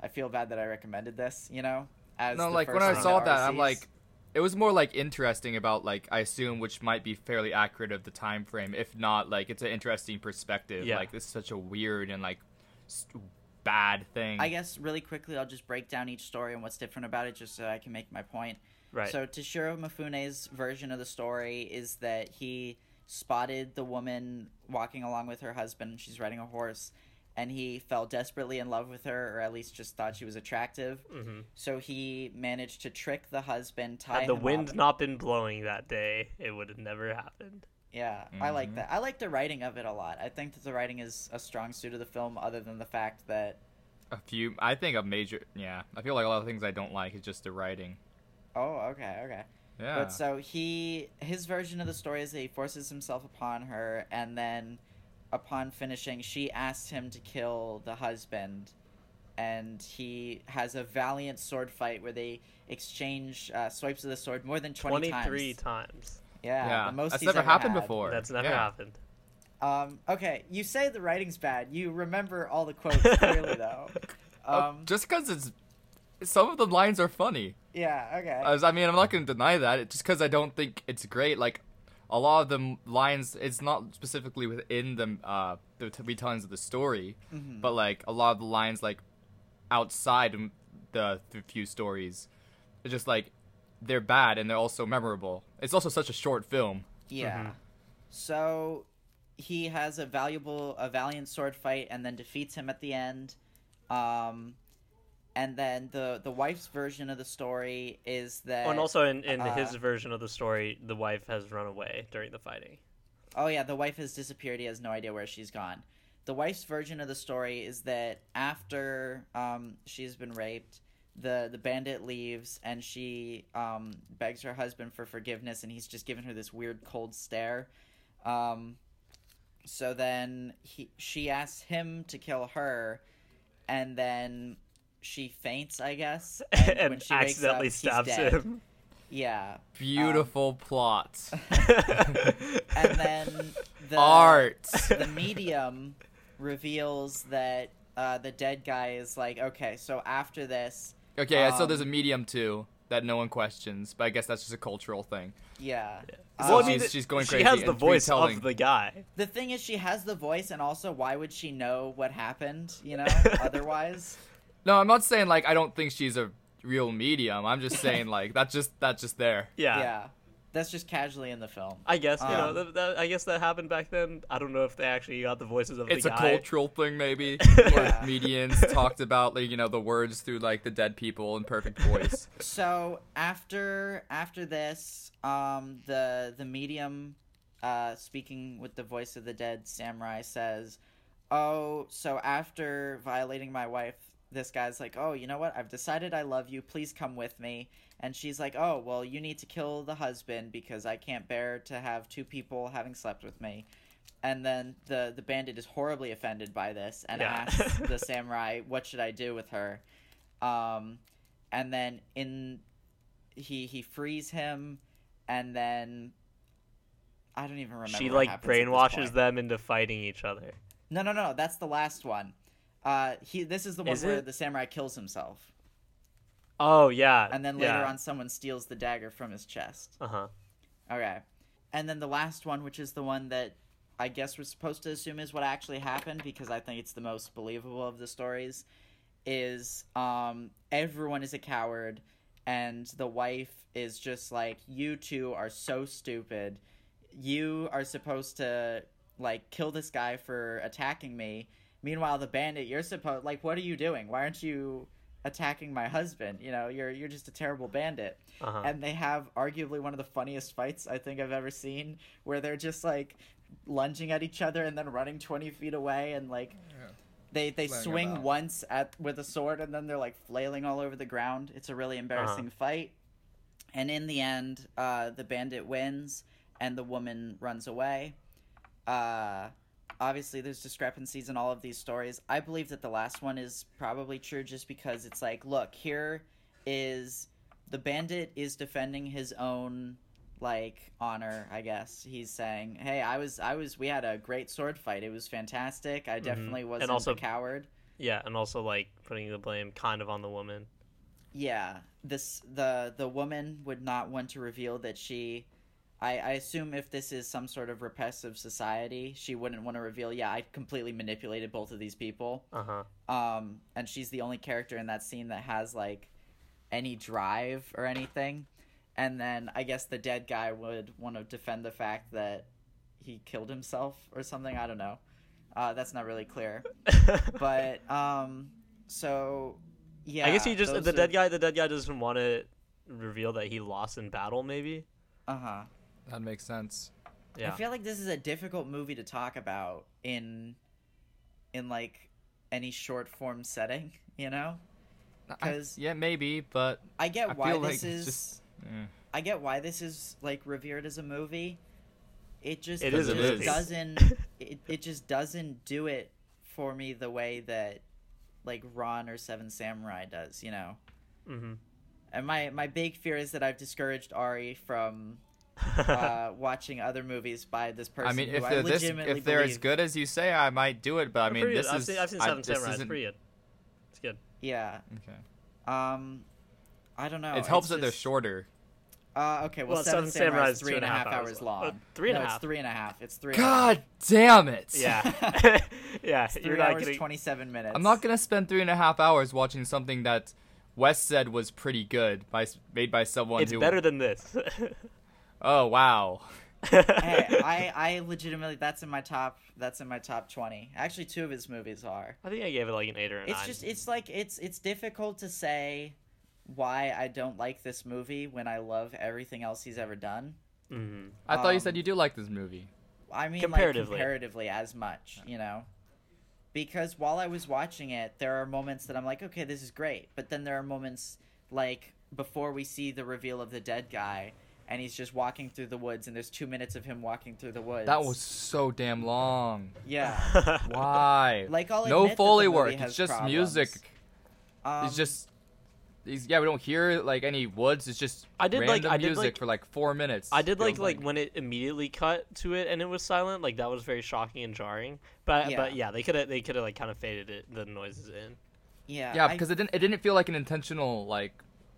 I feel bad that I recommended this. You know, as no, like when I saw that that, I'm like, it was more like interesting about like I assume which might be fairly accurate of the time frame. If not, like it's an interesting perspective. Yeah. Like this is such a weird and like st- bad thing. I guess really quickly, I'll just break down each story and what's different about it, just so I can make my point. Right. So Toshiro Mifune's version of the story is that he spotted the woman walking along with her husband. She's riding a horse, and he fell desperately in love with her, or at least just thought she was attractive. hmm So he managed to trick the husband, tie Had the him wind up. not been blowing that day, it would have never happened. Yeah, I like Mhm. that. I like the writing of it a lot. I think that the writing is a strong suit of the film, other than the fact that a few. I think a major. Yeah, I feel like a lot of things I don't like is just the writing. oh, okay, okay. Yeah. But so he his version of the story is that he forces himself upon her, and then upon finishing, she asks him to kill the husband, and he has a valiant sword fight where they exchange uh, swipes of the sword more than twenty Twenty-three times. times. Yeah, yeah, the most that's he's never happened had. before. That's never Yeah. happened. Um, okay, you say the writing's bad. You remember all the quotes clearly, though. Uh, Um, just because it's some of the lines are funny. yeah, okay. As I mean, I'm not gonna deny that. It's just because I don't think it's great. Like a lot of the lines, it's not specifically within the uh the t- retellings of the story, Mm-hmm. but like a lot of the lines like outside m- the, the few stories, it's just like they're bad and they're also memorable. It's also such a short film. Yeah. So he has a valuable, a valiant sword fight, and then defeats him at the end. Um, and then the the wife's version of the story is that. Oh, and also in, in his uh, version of the story, the wife has run away during the fighting. Oh yeah, the wife has disappeared. He has no idea where she's gone. The wife's version of the story is that after um, she's been raped, the the bandit leaves and she um, begs her husband for forgiveness, and he's just given her this weird cold stare. Um, so then he she asks him to kill her, and then she faints, I guess, and, And, when she wakes up, accidentally he's stabs dead. him. Yeah, Beautiful plot, and then the art. the medium reveals that uh, the dead guy is like, okay, so after this, Okay, so Um, there's a medium too that no one questions, but I guess that's just a cultural thing. yeah. So Um, she's- she's going she has the voice of the guy. the thing is, she has the voice, and also, why would she know what happened? You know, otherwise. No, I'm not saying like I don't think she's a real medium. I'm just saying like that's just that's just there. Yeah. Yeah. that's just casually in the film. I guess you know. Um, That, that, I guess that happened back then. I don't know if they actually got the voices of It's the a guy. cultural thing maybe. Yeah. Where comedians talked about like you know the words through like the dead people in perfect voice. so after after this um the the medium uh speaking with the voice of the dead samurai says oh so after violating my wife this guy's like oh you know what? I've decided i love you. Please come with me. And she's like oh well you need to kill the husband because i can't bear to have two people having slept with me. And then the the bandit is horribly offended by this and Yeah. asks the samurai what should i do with her? Um and then in he he frees him and then i don't even remember She like happens at this brainwashes them into fighting each other. no no no. That's the last one uh he this is the one Is where it? the samurai kills himself Oh yeah. and then later yeah. on someone steals the dagger from his chest Uh huh. Okay. And then the last one, which is the one that I guess we're supposed to assume is what actually happened because I think it's the most believable of the stories, is um, everyone is a coward and the wife is just like, you two are so stupid. You are supposed to like kill this guy for attacking me. Meanwhile, the bandit, you're supposed like, what are you doing? Why aren't you attacking my husband? You know, you're you're just a terrible bandit Uh-huh. and they have arguably one of the funniest fights I think I've ever seen, where they're just like lunging at each other and then running twenty feet away, and like they they Flailing swing once at with a sword, and then they're like flailing all over the ground. It's a really embarrassing fight, and in the end, uh, the bandit wins, and the woman runs away. Uh, obviously there's discrepancies in all of these stories. I believe that the last one is probably true just because it's like, look, here is the bandit is defending his own like honor, I guess. He's saying, "Hey, I was I was we had a great sword fight. It was fantastic. I mm-hmm. definitely wasn't also- a coward." Yeah, and also like putting the blame kind of on the woman. Yeah, this the the woman would not want to reveal that she. I, I assume if this is some sort of repressive society, she wouldn't want to reveal. Yeah, I completely manipulated both of these people. Uh huh. Um, and she's the only character in that scene that has like any drive or anything. And then I guess the dead guy would want to defend the fact that he killed himself or something. I don't know. Uh, that's not really clear. But um, so yeah. I guess he just the are- dead guy. The dead guy doesn't want to reveal that he lost in battle. Maybe. Uh huh. That makes sense. Yeah. I feel like this is a difficult movie to talk about in in like any short form setting, you know? 'Cause- yeah, maybe, but I get I why this like is just eh. I get why this is like revered as a movie. It just It it is a just movie. doesn't it, it just doesn't do it for me the way that like Ran or Seven Samurai does, you know. mm-hmm. And my my big fear is that I've discouraged Ari from uh, watching other movies by this person. I mean, who if I they're this, legitimately if they're as good as you say, I might do it. But I mean, this good. I've is seen, I've seen I- Seven this Samurai. It's pretty good. It's good. yeah. Okay. Um, I don't know. it helps it's that they're shorter. Uh, okay, well, Well, Seven, Seven Samurai Samurai is is three and a half hours long. Uh, three and a no, half. It's three and a half. It's three. and a half. God damn it! Yeah, yeah. Three You're not hours getting. twenty-seven minutes. I'm not gonna spend three and a half hours watching something that Wes said was pretty good by made by someone It's who. better than this. Oh wow. hey, I, I legitimately that's in my top. That's in my top twenty. Actually, two of his movies are. I think I gave it like an eight or a It's nine. just it's like it's it's difficult to say why I don't like this movie when I love everything else he's ever done. Mhm. I thought you Um, said you do like this movie. I mean, Comparatively. like comparatively as much, you know. Because while I was watching it, there are moments that I'm like, okay, this is great, but then there are moments like before we see the reveal of the dead guy, and he's just walking through the woods, and there's two minutes of him walking through the woods. That was so damn long. yeah. Why? Like, I'll no foley work. It's just problems. music. Um, it's just. These, yeah, we don't hear like any woods. It's just I did, like- random I did, music like- for like four minutes. I did like feels like when it immediately cut to it and it was silent. Like that was very shocking and jarring. But Yeah. but yeah, they could have they could have like kind of faded it the noises in. yeah. Yeah, I- because it didn't. It didn't feel like an intentional like,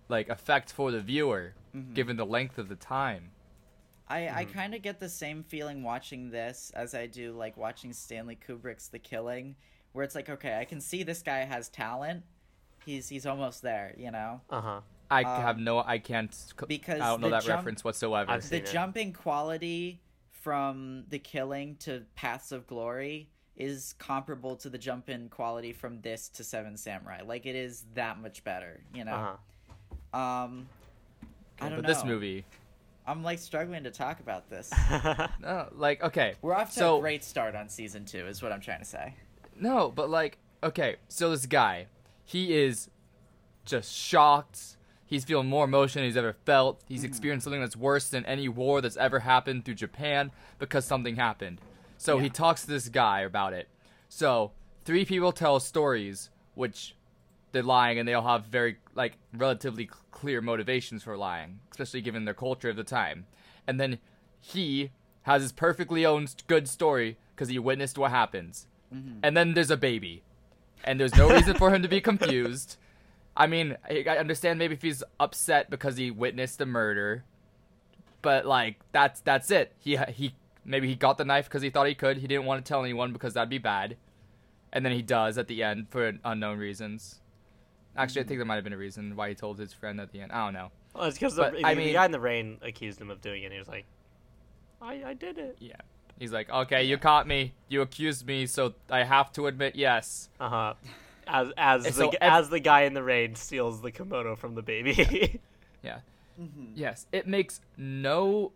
like effect for the viewer, Mm-hmm. given the length of the time. I, I Mm-hmm. kind of get the same feeling watching this as I do like watching Stanley Kubrick's The Killing, where it's like, okay, I can see this guy has talent. He's he's almost there, you know. Uh huh. I Um, have no. I can't. because I don't know that jump- reference whatsoever. I've The it. jumping quality from The Killing to Paths of Glory is comparable to the jump in quality from this to Seven Samurai. Like it is that much better, you know. Uh huh. Um, I don't but know. this movie, I'm like struggling to talk about this. no, like okay, We're off to So- a great start on season two, is what I'm trying to say. no, but like okay, so this guy, he is just shocked. He's feeling more emotion than he's ever felt. He's mm-hmm. experienced something that's worse than any war that's ever happened through Japan because something happened. So he talks to this guy about it. So three people tell stories, which they're lying, and they all have very like relatively clear motivations for lying, especially given their culture of the time. And then he has his perfectly own good story because he witnessed what happens. Mm-hmm. And then there's a baby, and there's no reason for him to be confused. I mean, I I understand maybe if he's upset because he witnessed the murder, but like that's that's it. He he maybe he got the knife because he thought he could. He didn't want to tell anyone because that'd be bad, and then he does at the end for unknown reasons. Actually, I think there might have been a reason why he told his friend at the end. I don't know. Well, it's because the, But, the, I the mean- guy in the rain accused him of doing it. and He was like, "I I did it." Yeah, he's like, okay, you caught me. You accused me, so I have to admit yes. Uh huh. As as the, so g- ev- as the guy in the rain steals the kimono from the baby. Yeah. Yes, it makes no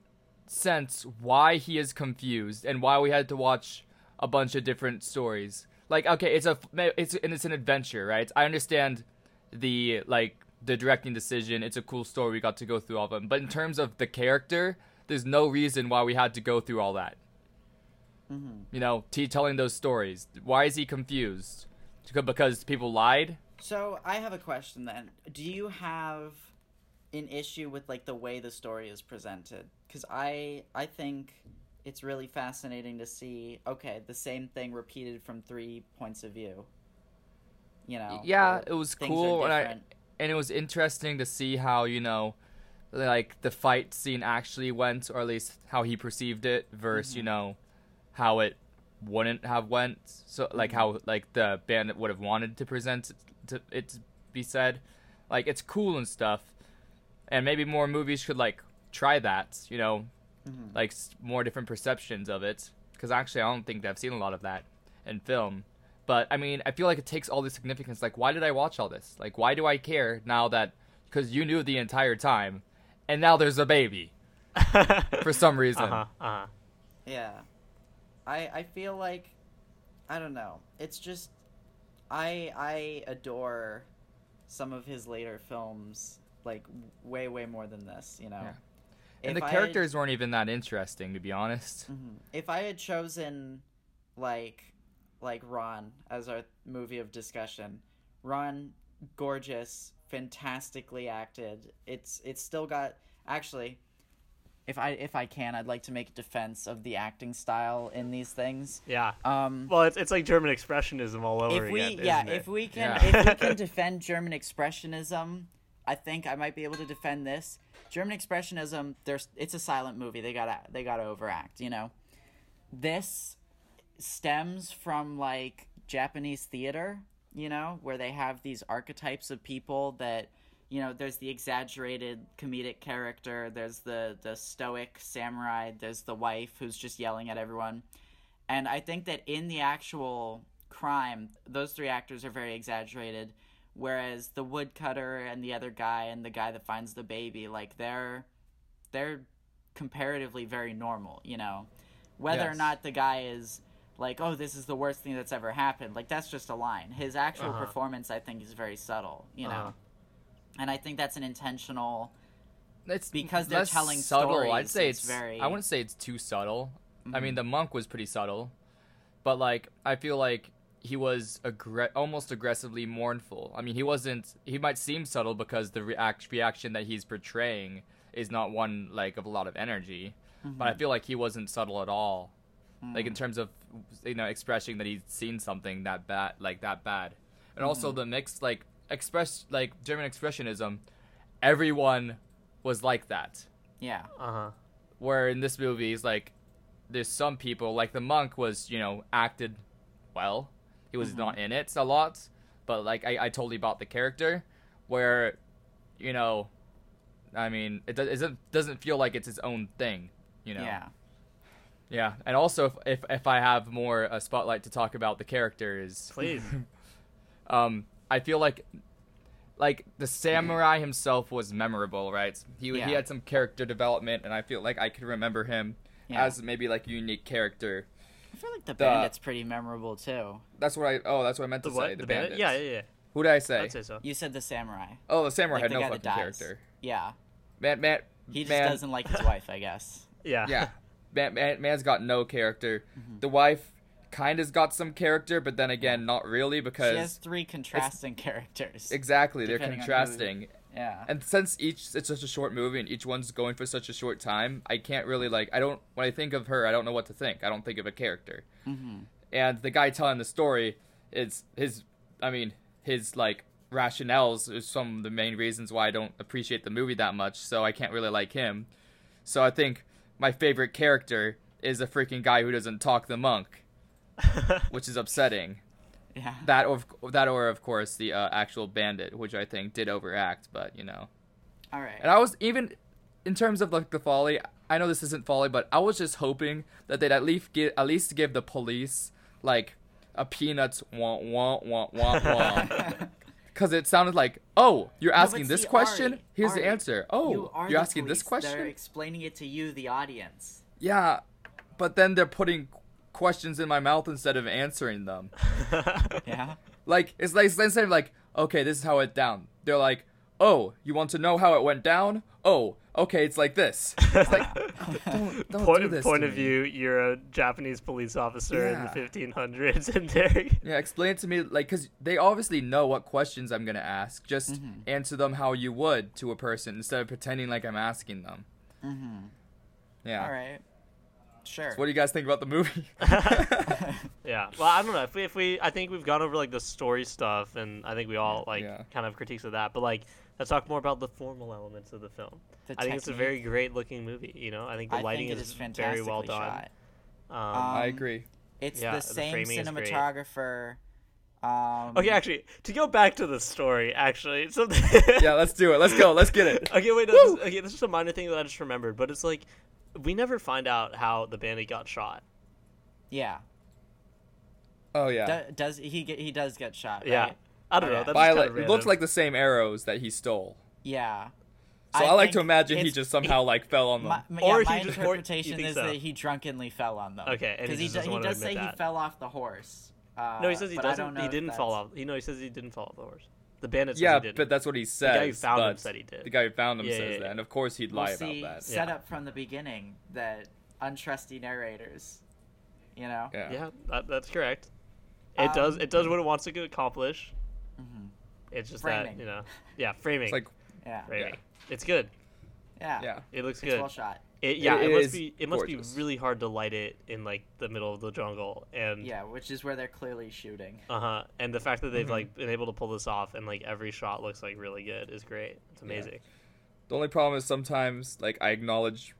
sense why he is confused and why we had to watch a bunch of different stories. Like, okay, it's a it's and it's an adventure, right? I understand the like the directing decision. It's a cool story. We got to go through all of them, but in terms of the character, there's no reason why we had to go through all that. Mm-hmm. You know, T telling those stories. Why is he confused? Because people lied. So I have a question then. Do you have an issue with like the way the story is presented? Because I I think it's really fascinating to see. Okay, the same thing repeated from three points of view. You know. yeah, it was cool, and I and it was interesting to see how you know, like the fight scene actually went, or at least how he perceived it, versus Mm-hmm. you know, how it wouldn't have went. So like how Mm-hmm. like the band would have wanted to present it to it to be said, like it's cool and stuff, and maybe more movies should like try that. You know, Mm-hmm. like more different perceptions of it. Because actually, I don't think I've seen a lot of that in film. But I mean, I feel like it takes all the significance. Like, why did I watch all this? Like, why do I care now that because you knew the entire time, and now there's a baby for some reason. Uh huh. Uh huh. Yeah. I I feel like I don't know. It's just I I adore some of his later films like way way more than this, you know. Yeah. And If the I had- characters weren't even that interesting, to be honest. Mhm. If I had chosen like like Ran as our movie of discussion, Ran gorgeous, fantastically acted. It's it's still got actually if I if I can, I'd like to make a defense of the acting style in these things. Yeah. Um, well, it's, it's like German expressionism all over if we again. yeah, isn't it? if we can Yeah. if we can defend German expressionism, I think I might be able to defend this. German expressionism, there's it's a silent movie. They gotta they gotta overact, you know. This stems from like Japanese theater, you know, where they have these archetypes of people that you know, there's the exaggerated comedic character, there's the the stoic samurai, there's the wife who's just yelling at everyone. And I think that in the actual crime, those three actors are very exaggerated, whereas the woodcutter and the other guy and the guy that finds the baby, like they're they're comparatively very normal, you know. Whether or not the guy is like, oh, this is the worst thing that's ever happened, like that's just a line. His actual Uh-huh. performance, I think, is very subtle, you know. Uh-huh. And I think that's an intentional. It's Because they're telling subtle. I'd say it's it's, very- Mm-hmm. I wouldn't say it's too subtle. I mean, the monk was pretty subtle, but like I feel like he was aggre- almost aggressively mournful. I mean, he wasn't. He might seem subtle because the react- reaction that he's portraying is not one like of a lot of energy, but Mm-hmm. I feel like he wasn't subtle at all. Like Mm. in terms of you know expressing that he's seen something that bad, like that bad, and Mm-hmm. also the mixed like express like German expressionism. Everyone was like that Yeah. Uh-huh. where in this movie is like there's some people like the monk was you know acted well he was not in it a lot but like I, I totally bought the character where you know i mean it, do- it doesn't doesn't feel like it's his own thing you know Yeah. Yeah and also if if, if i have more a spotlight to talk about the characters Please. um i feel like like the samurai himself was memorable right he he had some character development and i feel like i could remember him Yeah. as maybe like a unique character I feel like the, The- bandit's pretty memorable too. that's what i oh that's what i meant to The say what? the, bandit? Yeah, yeah, yeah. who did i say I'd say so. You said the samurai. oh the samurai Like had the no guy fucking that dies. character Yeah. man man He just man, doesn't like his wife, I guess. Yeah. yeah man, man man's got no character Mm-hmm. the wife kind of got some character but then again not really because She has three contrasting characters. exactly they're contrasting yeah. and since each it's such a short movie and each one's going for such a short time i can't really like i don't when i think of her i don't know what to think i don't think of a character Mm-hmm. and the guy telling the story is his i mean his like rationales is some of the main reasons why i don't appreciate the movie that much so i can't really like him so i think my favorite character is a freaking guy who doesn't talk the monk which is upsetting yeah. that or that or of course the uh, actual bandit which i think did overact but you know All right. and I was even in terms of like the foley. I know this isn't foley, but I was just hoping that they'd at least give at least give the police like a peanuts wah wah wah wah wah. Because it sounded like, oh, you're No, asking this see, question. Ari, Here's Ari, the answer. Oh, you are you're asking this question. They're explaining it to you, the audience. Yeah, but then they're putting questions in my mouth instead of answering them. Yeah. Like it's like instead of like, okay, this is how it went down. They're like, oh, you want to know how it went down? Oh, okay, it's like this. It's like, don't, don't point do this point of me. view, you're a Japanese police officer in the 1500s, and they're Yeah, explain it to me, like, because they obviously know what questions I'm gonna ask. Just Mm-hmm. answer them how you would to a person instead of pretending like I'm asking them. Mm-hmm. Yeah. All right. Sure. So what do you guys think about the movie? yeah. Well, I don't know if we, if we I think we've gone over like the story stuff, and I think we all like Yeah. kind of critiques of that. But like, let's talk more about the formal elements of the film. The I think it's a very great looking movie. You know, I think the I lighting think it is, is very well fantastically done. shot. Um, I Um, agree. It's Yeah, the the same framing is great. cinematographer. Um, okay, actually, to go back to the story, actually, so Yeah, let's do it. Let's go. Let's get it. Okay, wait, no, this, okay, this is a minor thing that I just remembered, but it's like we never find out how the bandit got shot. Yeah. Oh yeah. Do- does he get? He does get shot. Yeah, Right? I don't know. Okay. That's Violet. Kind of it looks like the same arrows that he stole. Yeah. So I, like to imagine he just somehow like fell on them. My, my- Or yeah, my he just- or- interpretation is so? that he drunkenly fell on them. Okay, and he because he, just doesn't he does say admit he fell off the horse. Uh, no, he says he doesn't. He didn't fall off. You know, he says he didn't fall off the horse. The bandit says yeah, he didn't. but that's what he says. The guy who found him said he did. The guy who found him Yeah, says yeah, that, and of course he'd Well, lie see, about that. set Yeah. up from the beginning that untrusty narrators. You know. Yeah. yeah, that, that's correct. It does. Um, It does what it wants to accomplish. Mhm. It's just Framing. that you know. Yeah, framing. It's like Yeah. framing. It's good. Yeah. yeah. It looks It's good. well shot. It, yeah, It it, must be it must gorgeous. be really hard to light it in like the middle of the jungle and Yeah, which is where they're clearly shooting. uh huh and the fact that they've Mhm. like been able to pull this off and like every shot looks like really good is great. It's amazing. The only problem is sometimes like I acknowledge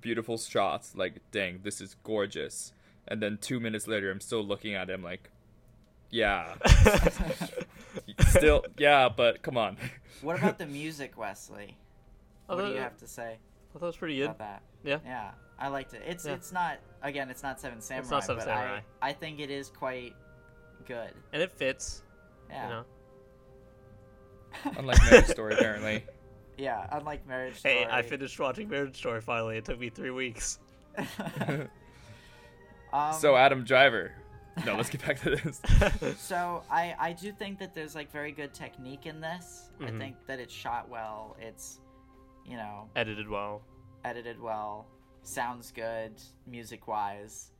beautiful shots, like dang, this is gorgeous, and then two minutes later I'm still looking at him like, yeah, still yeah, but come on. What about the music, Wesley? What do you have to say I thought it was pretty good. about that? Yeah. Yeah, I liked it. It's Yeah. it's not again, it's not Seven Samurai, It's not Seven but Samurai. I I think it is quite good. And it fits, Yeah. you know. Unlike Marriage Story, apparently. Yeah, unlike Marriage Story. Hey, I finished watching Marriage Story finally. It took me three weeks. um, so Adam Driver. No, let's get back to this. So I I do think that there's like very good technique in this. Mhm. I think that it's shot well. It's you know Edited well. edited well, sounds good music wise.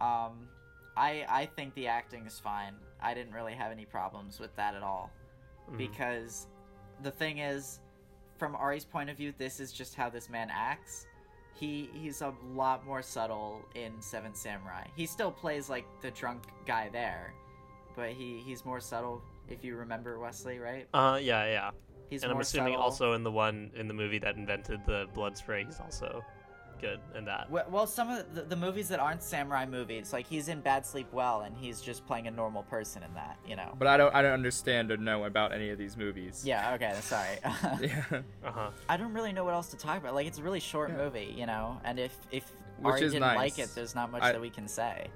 Um, I I think the acting is fine. I didn't really have any problems with that at all Mhm. because the thing is, from Ari's point of view, this is just how this man acts. He he's a lot more subtle in Seven Samurai. He still plays like the drunk guy there, but he he's more subtle. If you remember Wesley, right? Uh, yeah, yeah. He's and I'm assuming subtle. also in the one in the movie that invented the blood spray, he's also good in that. Well, well, some of the, the movies that aren't samurai movies, like he's in Bad Sleep Well, and he's just playing a normal person in that, you know. But I don't I don't understand or know about any of these movies. Yeah. Okay. Sorry. Yeah. Uh huh. I don't really know what else to talk about. Like, it's a really short Yeah. movie, you know. And if if Which Ari is didn't like nice. it, there's not much I- that we can say.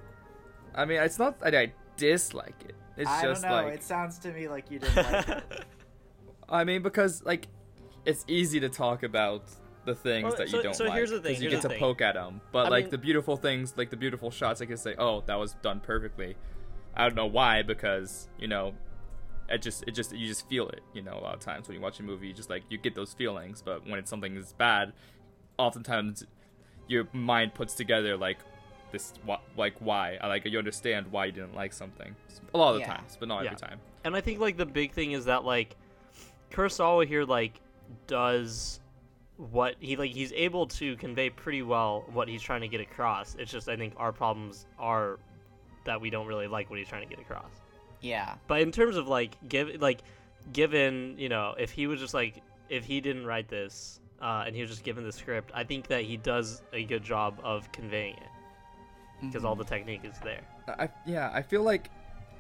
I mean, it's not that I dislike it. It's I just don't know. like It sounds to me like you didn't like it. I mean, because like it's easy to talk about the things Well, that so- you don't so like here's the thing, you get to thing. poke at them. But I like mean- the beautiful things, like the beautiful shots, I can say, oh, that was done perfectly. I don't know why, because you know, it just it just you just feel it. You know, a lot of times when you watch a movie, you just like you get those feelings. But when it's something that's bad, oftentimes your mind puts together like this, wh- like why, I like you understand why you didn't like something. A lot of the Yeah. times, but not Yeah. every time. and I think like the big thing is that like Kurosawa here like does what he like he's able to convey pretty well what he's trying to get across. It's just I think our problems are that we don't really like what he's trying to get across. Yeah. But in terms of like give like given you know if he was just like if he didn't write this uh, and he was just given the script, I think that he does a good job of conveying it because all the technique is there. I yeah, I feel like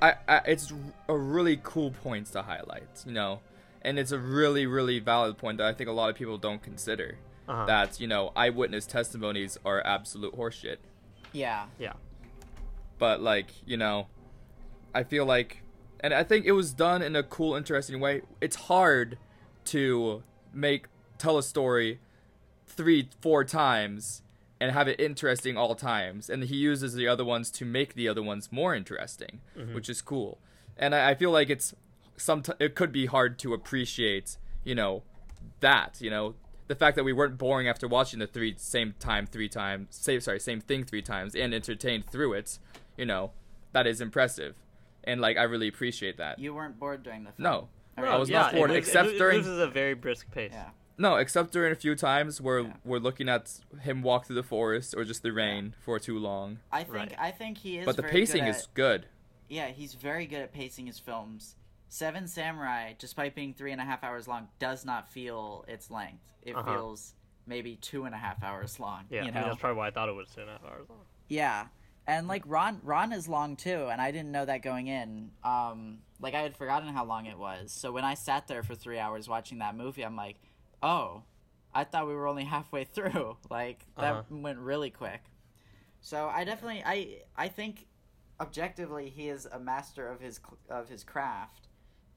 I, I it's a really cool point to highlight, you know, and it's a really really valid point that I think a lot of people don't consider. Uh-huh. That you know, eyewitness testimonies are absolute horseshit. Yeah. yeah. But like you know, I feel like, and I think it was done in a cool, interesting way. It's hard to make tell a story three, four times and have it interesting all times. And he uses the other ones to make the other ones more interesting, which is cool. And I, I feel like it's some it could be hard to appreciate, you know, that you know the fact that we weren't boring after watching the three same time three times, same sorry same thing three times and entertained through it, you know, that is impressive, and like I really appreciate that. You weren't bored during the film. No, Okay. I was yeah, not bored it moves, except it, during It moves at a very brisk pace. Yeah. no except during a few times where Yeah. we're looking at him walk through the forest or just the rain for too long. I think Right. I think he is. But the very pacing good is good. Yeah, he's very good at pacing his films. Seven Samurai, despite being three and a half hours long, does not feel its length. It Uh-huh. feels maybe two and a half hours long. Yeah, you I mean, that's probably why I thought it was two and a half hours long. Yeah, and like Ran, Ran is long too, and I didn't know that going in. Um, like I had forgotten how long it was. So when I sat there for three hours watching that movie, I'm like, oh, I thought we were only halfway through. Like that Uh-huh. went really quick. So I definitely, I, I think, objectively, he is a master of his of his craft.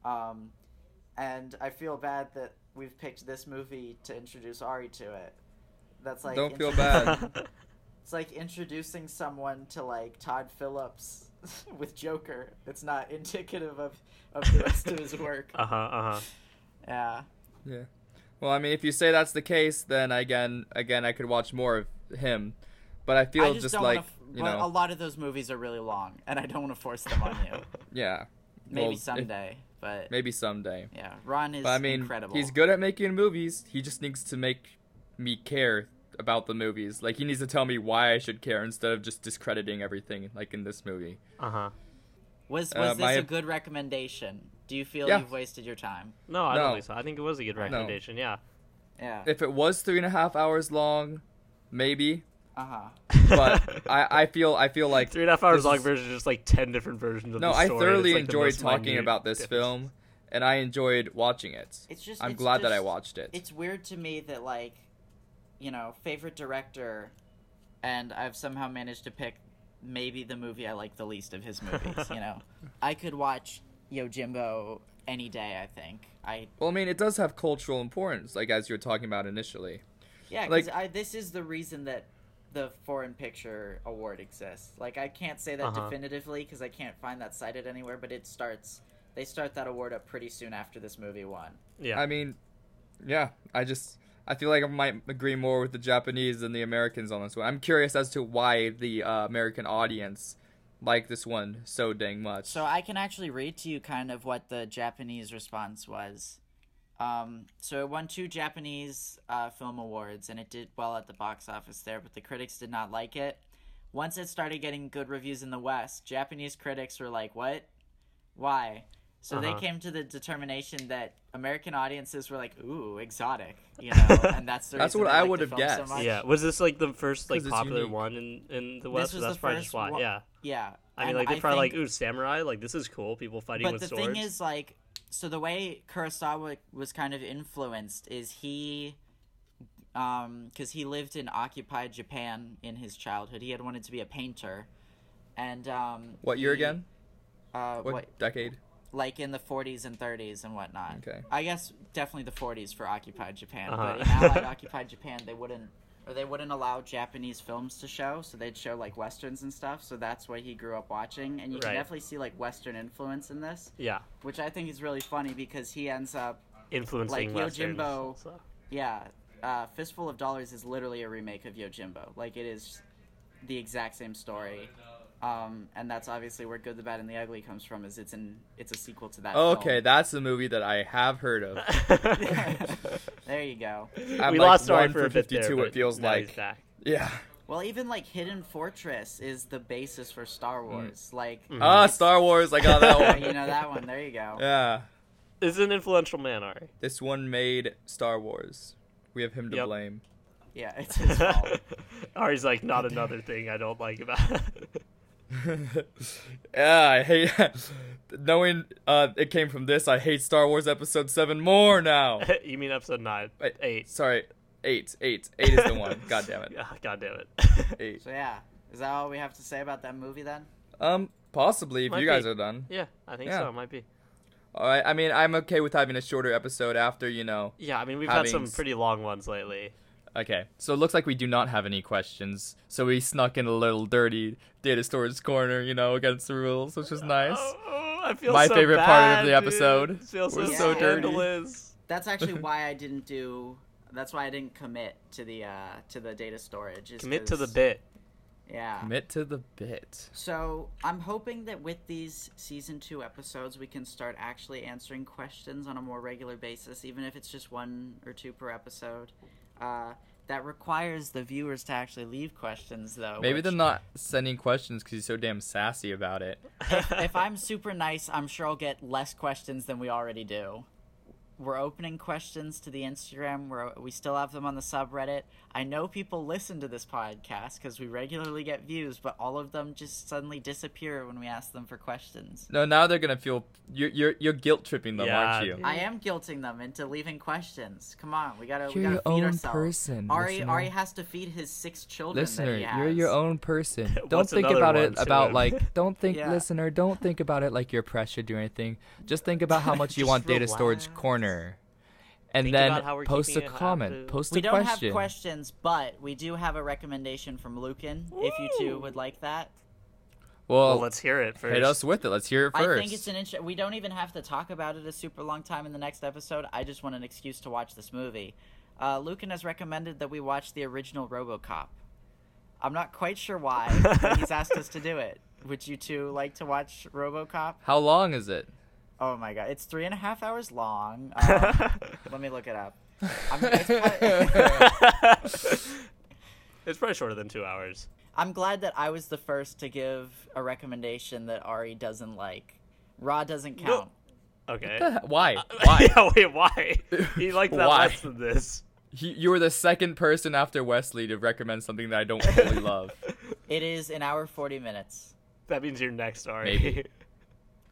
Um, and I feel bad that we've picked this movie to introduce Ari to it. That's like Don't feel bad. it's like introducing someone to like Todd Phillips with Joker. It's not indicative of, of the rest of his work. Uh huh. Uh huh. Yeah. Yeah. Well, I mean, if you say that's the case, then again, again, I could watch more of him. But I feel I just, just, like f- you know, a lot of those movies are really long, and I don't want to force them on you. yeah. Maybe Well, if- someday, but maybe someday. yeah, Ran is But I mean, incredible. he's good at making movies. He just needs to make me care about the movies. Like he needs to tell me why I should care instead of just discrediting everything like in this movie. Uh huh. Was Uh, was this my- a good recommendation? Do you feel Yeah. you've wasted your time? No, I No. don't think so. I think it was a good recommendation. Yeah. Yeah. If it was three and a half hours long, maybe. Uh huh. But I, I feel I feel like Three and a half hours long is- version is just like ten different versions of No, the I story. and thoroughly like, enjoyed talking about this difference. film, and I enjoyed watching it. It's just. I'm it's glad that I watched it. It's weird to me that like, you know, favorite director, and I've somehow managed to pick maybe the movie I like the least of his movies. you know, I could watch Yojimbo any day. I think I Well, I mean, it does have cultural importance, like as you were talking about initially. yeah, because Like- I this is the reason that the foreign picture award exists. Like I can't say that Uh-huh. definitively because I can't find that cited anywhere, but it starts. They start that award up pretty soon after this movie won. Yeah. I mean, yeah, I just I feel like I might agree more with the Japanese than the Americans on this one. I'm curious as to why the uh, American audience like this one so dang much. So I can actually read to you kind of what the Japanese response was. Um, so it won two Japanese uh, film awards, and it did well at the box office there, but the critics did not like it. Once it started getting good reviews in the West, Japanese critics were like, "What? Why?" So Uh-huh. they came to the determination that American audiences were like, "Ooh, exotic," you know, and that's the That's what I would have film so guessed. yeah. Was this like the first like popular unique. one in in the West? was that's the probably first just why. one- Yeah. Yeah, I mean, and like they're probably think- like, ooh, samurai. Like this is cool. People fighting but with the swords. thing is like so the way kurosawa was kind of influenced is he um because he lived in occupied japan in his childhood he had wanted to be a painter and um what year he- again? uh What, what, decade? like in the 40s and 30s and whatnot Okay. i guess definitely the 40s for occupied japan Uh-huh. but in allied occupied japan they wouldn't or they wouldn't allow japanese films to show so they'd show like westerns and stuff so that's what he grew up watching and you can Right. definitely see like western influence in this yeah, which I think is really funny because he ends up, influencing Like westerns. Yojimbo- so. yeah, uh, Fistful of Dollars is literally a remake of Yojimbo. Like it is the exact same story, um, and that's obviously where Good, the Bad, and the Ugly comes from. Is it's an it's a sequel to that. Okay, film. that's the movie that I have heard of. there you go. I'm we like lost Ari one for a bit there. 52, but it feels now he's like. Yeah. Well, even like Hidden Fortress is the basis for Star Wars. Like Ah, it's- Star Wars. I got that one. you know that one. There you go. Yeah. Is an influential man, Ari. This one made Star Wars. We have him to Yep. blame. Yeah, it's his fault. Ari's like not another thing I don't like about. yeah, I hate knowing uh, it came from this. I hate Star Wars Episode Seven more now. you mean episode nine? Wait, Eight. Sorry, eight, eight, eight is the one. God damn it, God damn it. eight. So yeah, is that all we have to say about that movie then? Um, possibly if Might you guys be. are done. yeah, I think Yeah. so. It might be. All right. I mean, I'm okay with having a shorter episode after you know. Yeah, I mean we've had some s- pretty long ones lately. Okay, so it looks like we do not have any questions. So we snuck in a little dirty data storage corner, you know, against the rules, which was nice. Oh, oh, I feel My so favorite part of the dude. episode. It feels so, We're so dirty. That's actually why I didn't do. That's why I didn't commit to the uh, to the data storage. is Commit to the bit. Yeah. Commit to the bit. So I'm hoping that with these season two episodes, we can start actually answering questions on a more regular basis, even if it's just one or two per episode. Uh, that requires the viewers to actually leave questions, though. Maybe which- they're not sending questions because he's so damn sassy about it. if I'm super nice, I'm sure I'll get less questions than we already do. We're opening questions to the Instagram. We're, we still have them on the subreddit. I know people listen to this podcast because we regularly get views, but all of them just suddenly disappear when we ask them for questions. No, now they're gonna feel you're you're, you're guilt tripping them, Yeah, aren't you? dude. I am guilting them into leaving questions. Come on, we gotta we You're gotta your feed own ourselves. person, Ari listener. Ari has to feed his six children. Listener, that he has. you're your own person. Don't think about it about him? like don't think Yeah. listener, don't think about it like you're pressured or anything. Just think about how much you want data storage relax. Corner. And Think then about how we're post a comment, post We a question. We don't have questions, but we do have a recommendation from Lucan. If you two would like that. Well, Well, let's hear it first. hit us with it. Let's hear it first. I think it's an inter- we don't even have to talk about it a super long time in the next episode. I just want an excuse to watch this movie. Uh, Lucan has recommended that we watch the original RoboCop. I'm not quite sure why, but he's asked us to do it. Would you two like to watch RoboCop? How long is it? Oh my god, it's three and a half hours long. Um, let me look it up. I'm, it's, probably, It's probably shorter than two hours. I'm glad that I was the first to give a recommendation that Ari doesn't like. Raw doesn't count. Okay. Why? Why? yeah, wait, why? He liked that Why? less than this. He, you were the second person after Wesley to recommend something that I don't fully love. It is an hour 40 minutes. That means you're next, Ari. Maybe.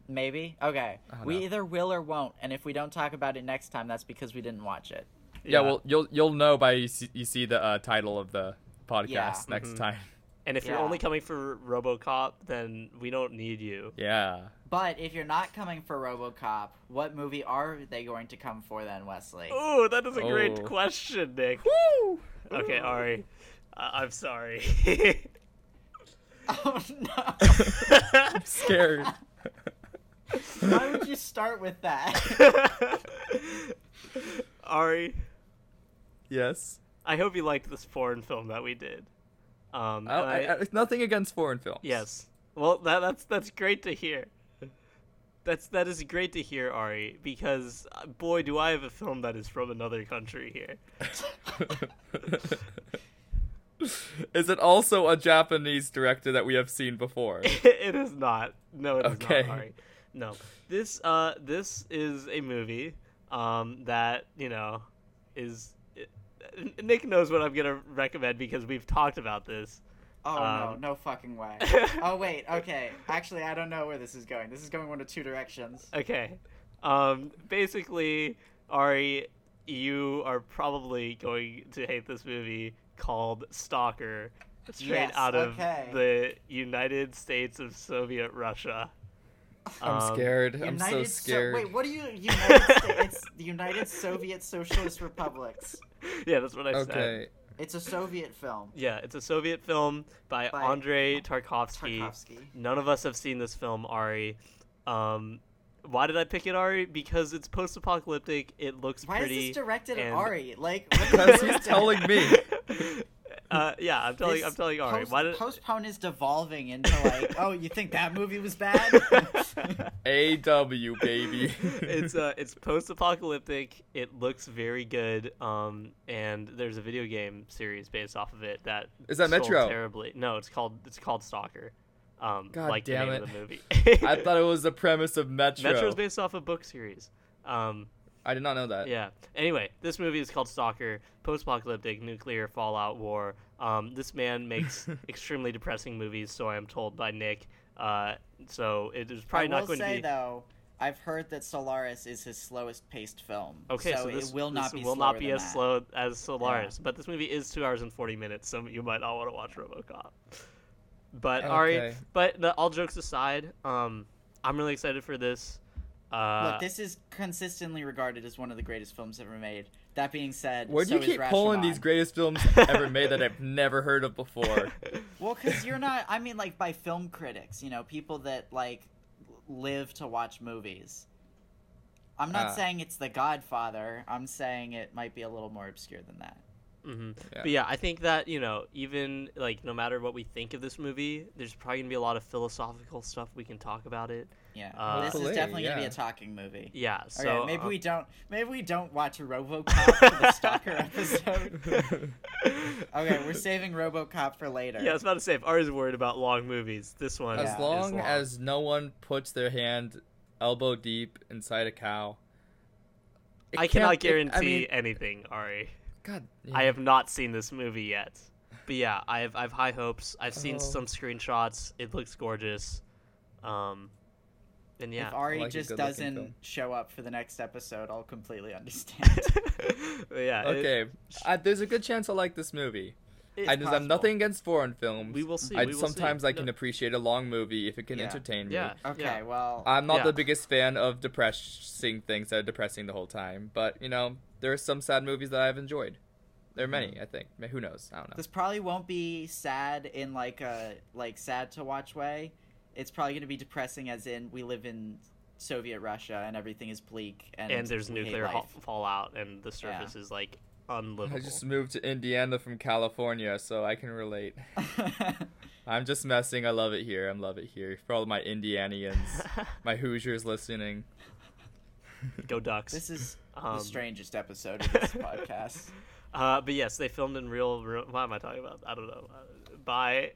Maybe? Okay. don't We know. either will or won't, and if we don't talk about it next time, that's because we didn't watch it. Yeah, well, you'll you'll know by you see, you see the uh, title of the podcast Yeah. next Mhm. time. And if you're only coming for RoboCop, then we don't need you. Yeah. But if you're not coming for RoboCop, what movie are they going to come for then, Wesley? Oh, that is a great Oh. question, Nick. Woo! Okay, Ari. Uh, I'm sorry. Oh no! I'm scared. Why would you start with that? Ari, yes. I hope you liked this foreign film that we did. Um, I, I- I, I, nothing against foreign films. yes. Well, that, that's that's great to hear. That's that is great to hear, Ari, because uh, boy, do I have a film that is from another country here. is it also a Japanese director that we have seen before? it is not. No, it is Okay. not. Ari. No, this uh, this is a movie um that you know is. Nick knows what I'm gonna recommend because we've talked about this. Oh Um, no, no fucking way. oh wait, okay. Actually, I don't know where this is going. This is going one of two directions. Okay. Um, basically, Ari, you are probably going to hate this movie called Stalker, straight Yes, out of okay. the United States of Soviet Russia. I'm Um, scared. I'm so United So- scared. wait, what are you? United States? It's the United Soviet Socialist Republics. Yeah, that's what I said. okay. It's a Soviet film. Yeah, it's a Soviet film by, By Andrei Tarkovsky. Tarkovsky. None of us have seen this film, Ari. Um, why did I pick it, Ari? Because it's post-apocalyptic. It looks Why pretty. is this directed at Ari? Like, Because he's telling me. uh, yeah, I'm telling. This I'm telling Ari. Post, why did? postpone is devolving into like, oh, you think that movie was bad? AW baby. it's uh it's post-apocalyptic it looks very good um and there's a video game series based off of it that Is that sold Metro? terribly no it's called it's called stalker um God like damn the name it. of the movie I thought it was the premise of Metro. metro's based off a book series um I did not know that. yeah anyway this movie is called stalker post-apocalyptic nuclear fallout war um this man makes extremely depressing movies so i am told by nick uh so it is probably not going say to be though, I've heard that Solaris is his slowest paced film. Okay, so, so, this it will not this be will not be as that. slow as Solaris, but this movie is two hours and forty minutes, so you might not want to watch RoboCop. But Ari, but the, all jokes aside, um, I'm really excited for this. Uh, Look, this is consistently regarded as one of the greatest films ever made. That being said, Where do so you is keep pulling these greatest films ever made that I've never heard of before? Well, because you're not. I mean, like by film critics, you know, people that like live to watch movies. I'm not Ah. saying it's The Godfather. I'm saying it might be a little more obscure than that. hmm Yeah. But yeah, I think that you know, even like no matter what we think of this movie, there's probably gonna be a lot of philosophical stuff we can talk about it. Yeah, Uh, this is Hopefully, definitely gonna be a talking movie. Yeah. Okay, So maybe um, we don't. Maybe we don't watch RoboCop for the Stalker episode. Okay, we're saving RoboCop for later. Yeah, I was about to say if Ari's worried about long movies, this one As Yeah. is long long. as no one puts their hand elbow deep inside a cow. I can't- cannot it- guarantee I mean, anything, Ari. God. I have not seen this movie yet. But yeah, I have I have high hopes. I've seen Oh. some screenshots. It looks gorgeous. Um and yeah. If Ari like just doesn't film. show up for the next episode, I'll completely understand. But yeah. it- Okay, I, there's a good chance I'll like this movie. I just have nothing against foreign films. We will see, I, we will sometimes see. I can No. appreciate a long movie if it can Yeah. entertain me. yeah. Okay, yeah. well, I'm not Yeah. the biggest fan of depressing things that are depressing the whole time, but you know there are some sad movies that I've enjoyed. There are many, mm-hmm. I think. Who knows? I don't know. this probably won't be sad in like a like sad to watch way. It's probably going to be depressing, as in we live in Soviet Russia and everything is bleak and, and there's nuclear ha- fallout and the surface is like unlivable. I just moved to Indiana from California, so I can relate. I'm just messing. I love it here. I love it here. For all my Indianians, my Hoosiers listening. Go Ducks. This is Um, the strangest episode of this podcast. Uh, but yes, they filmed in real, real. What am I talking about? I don't know. Uh, by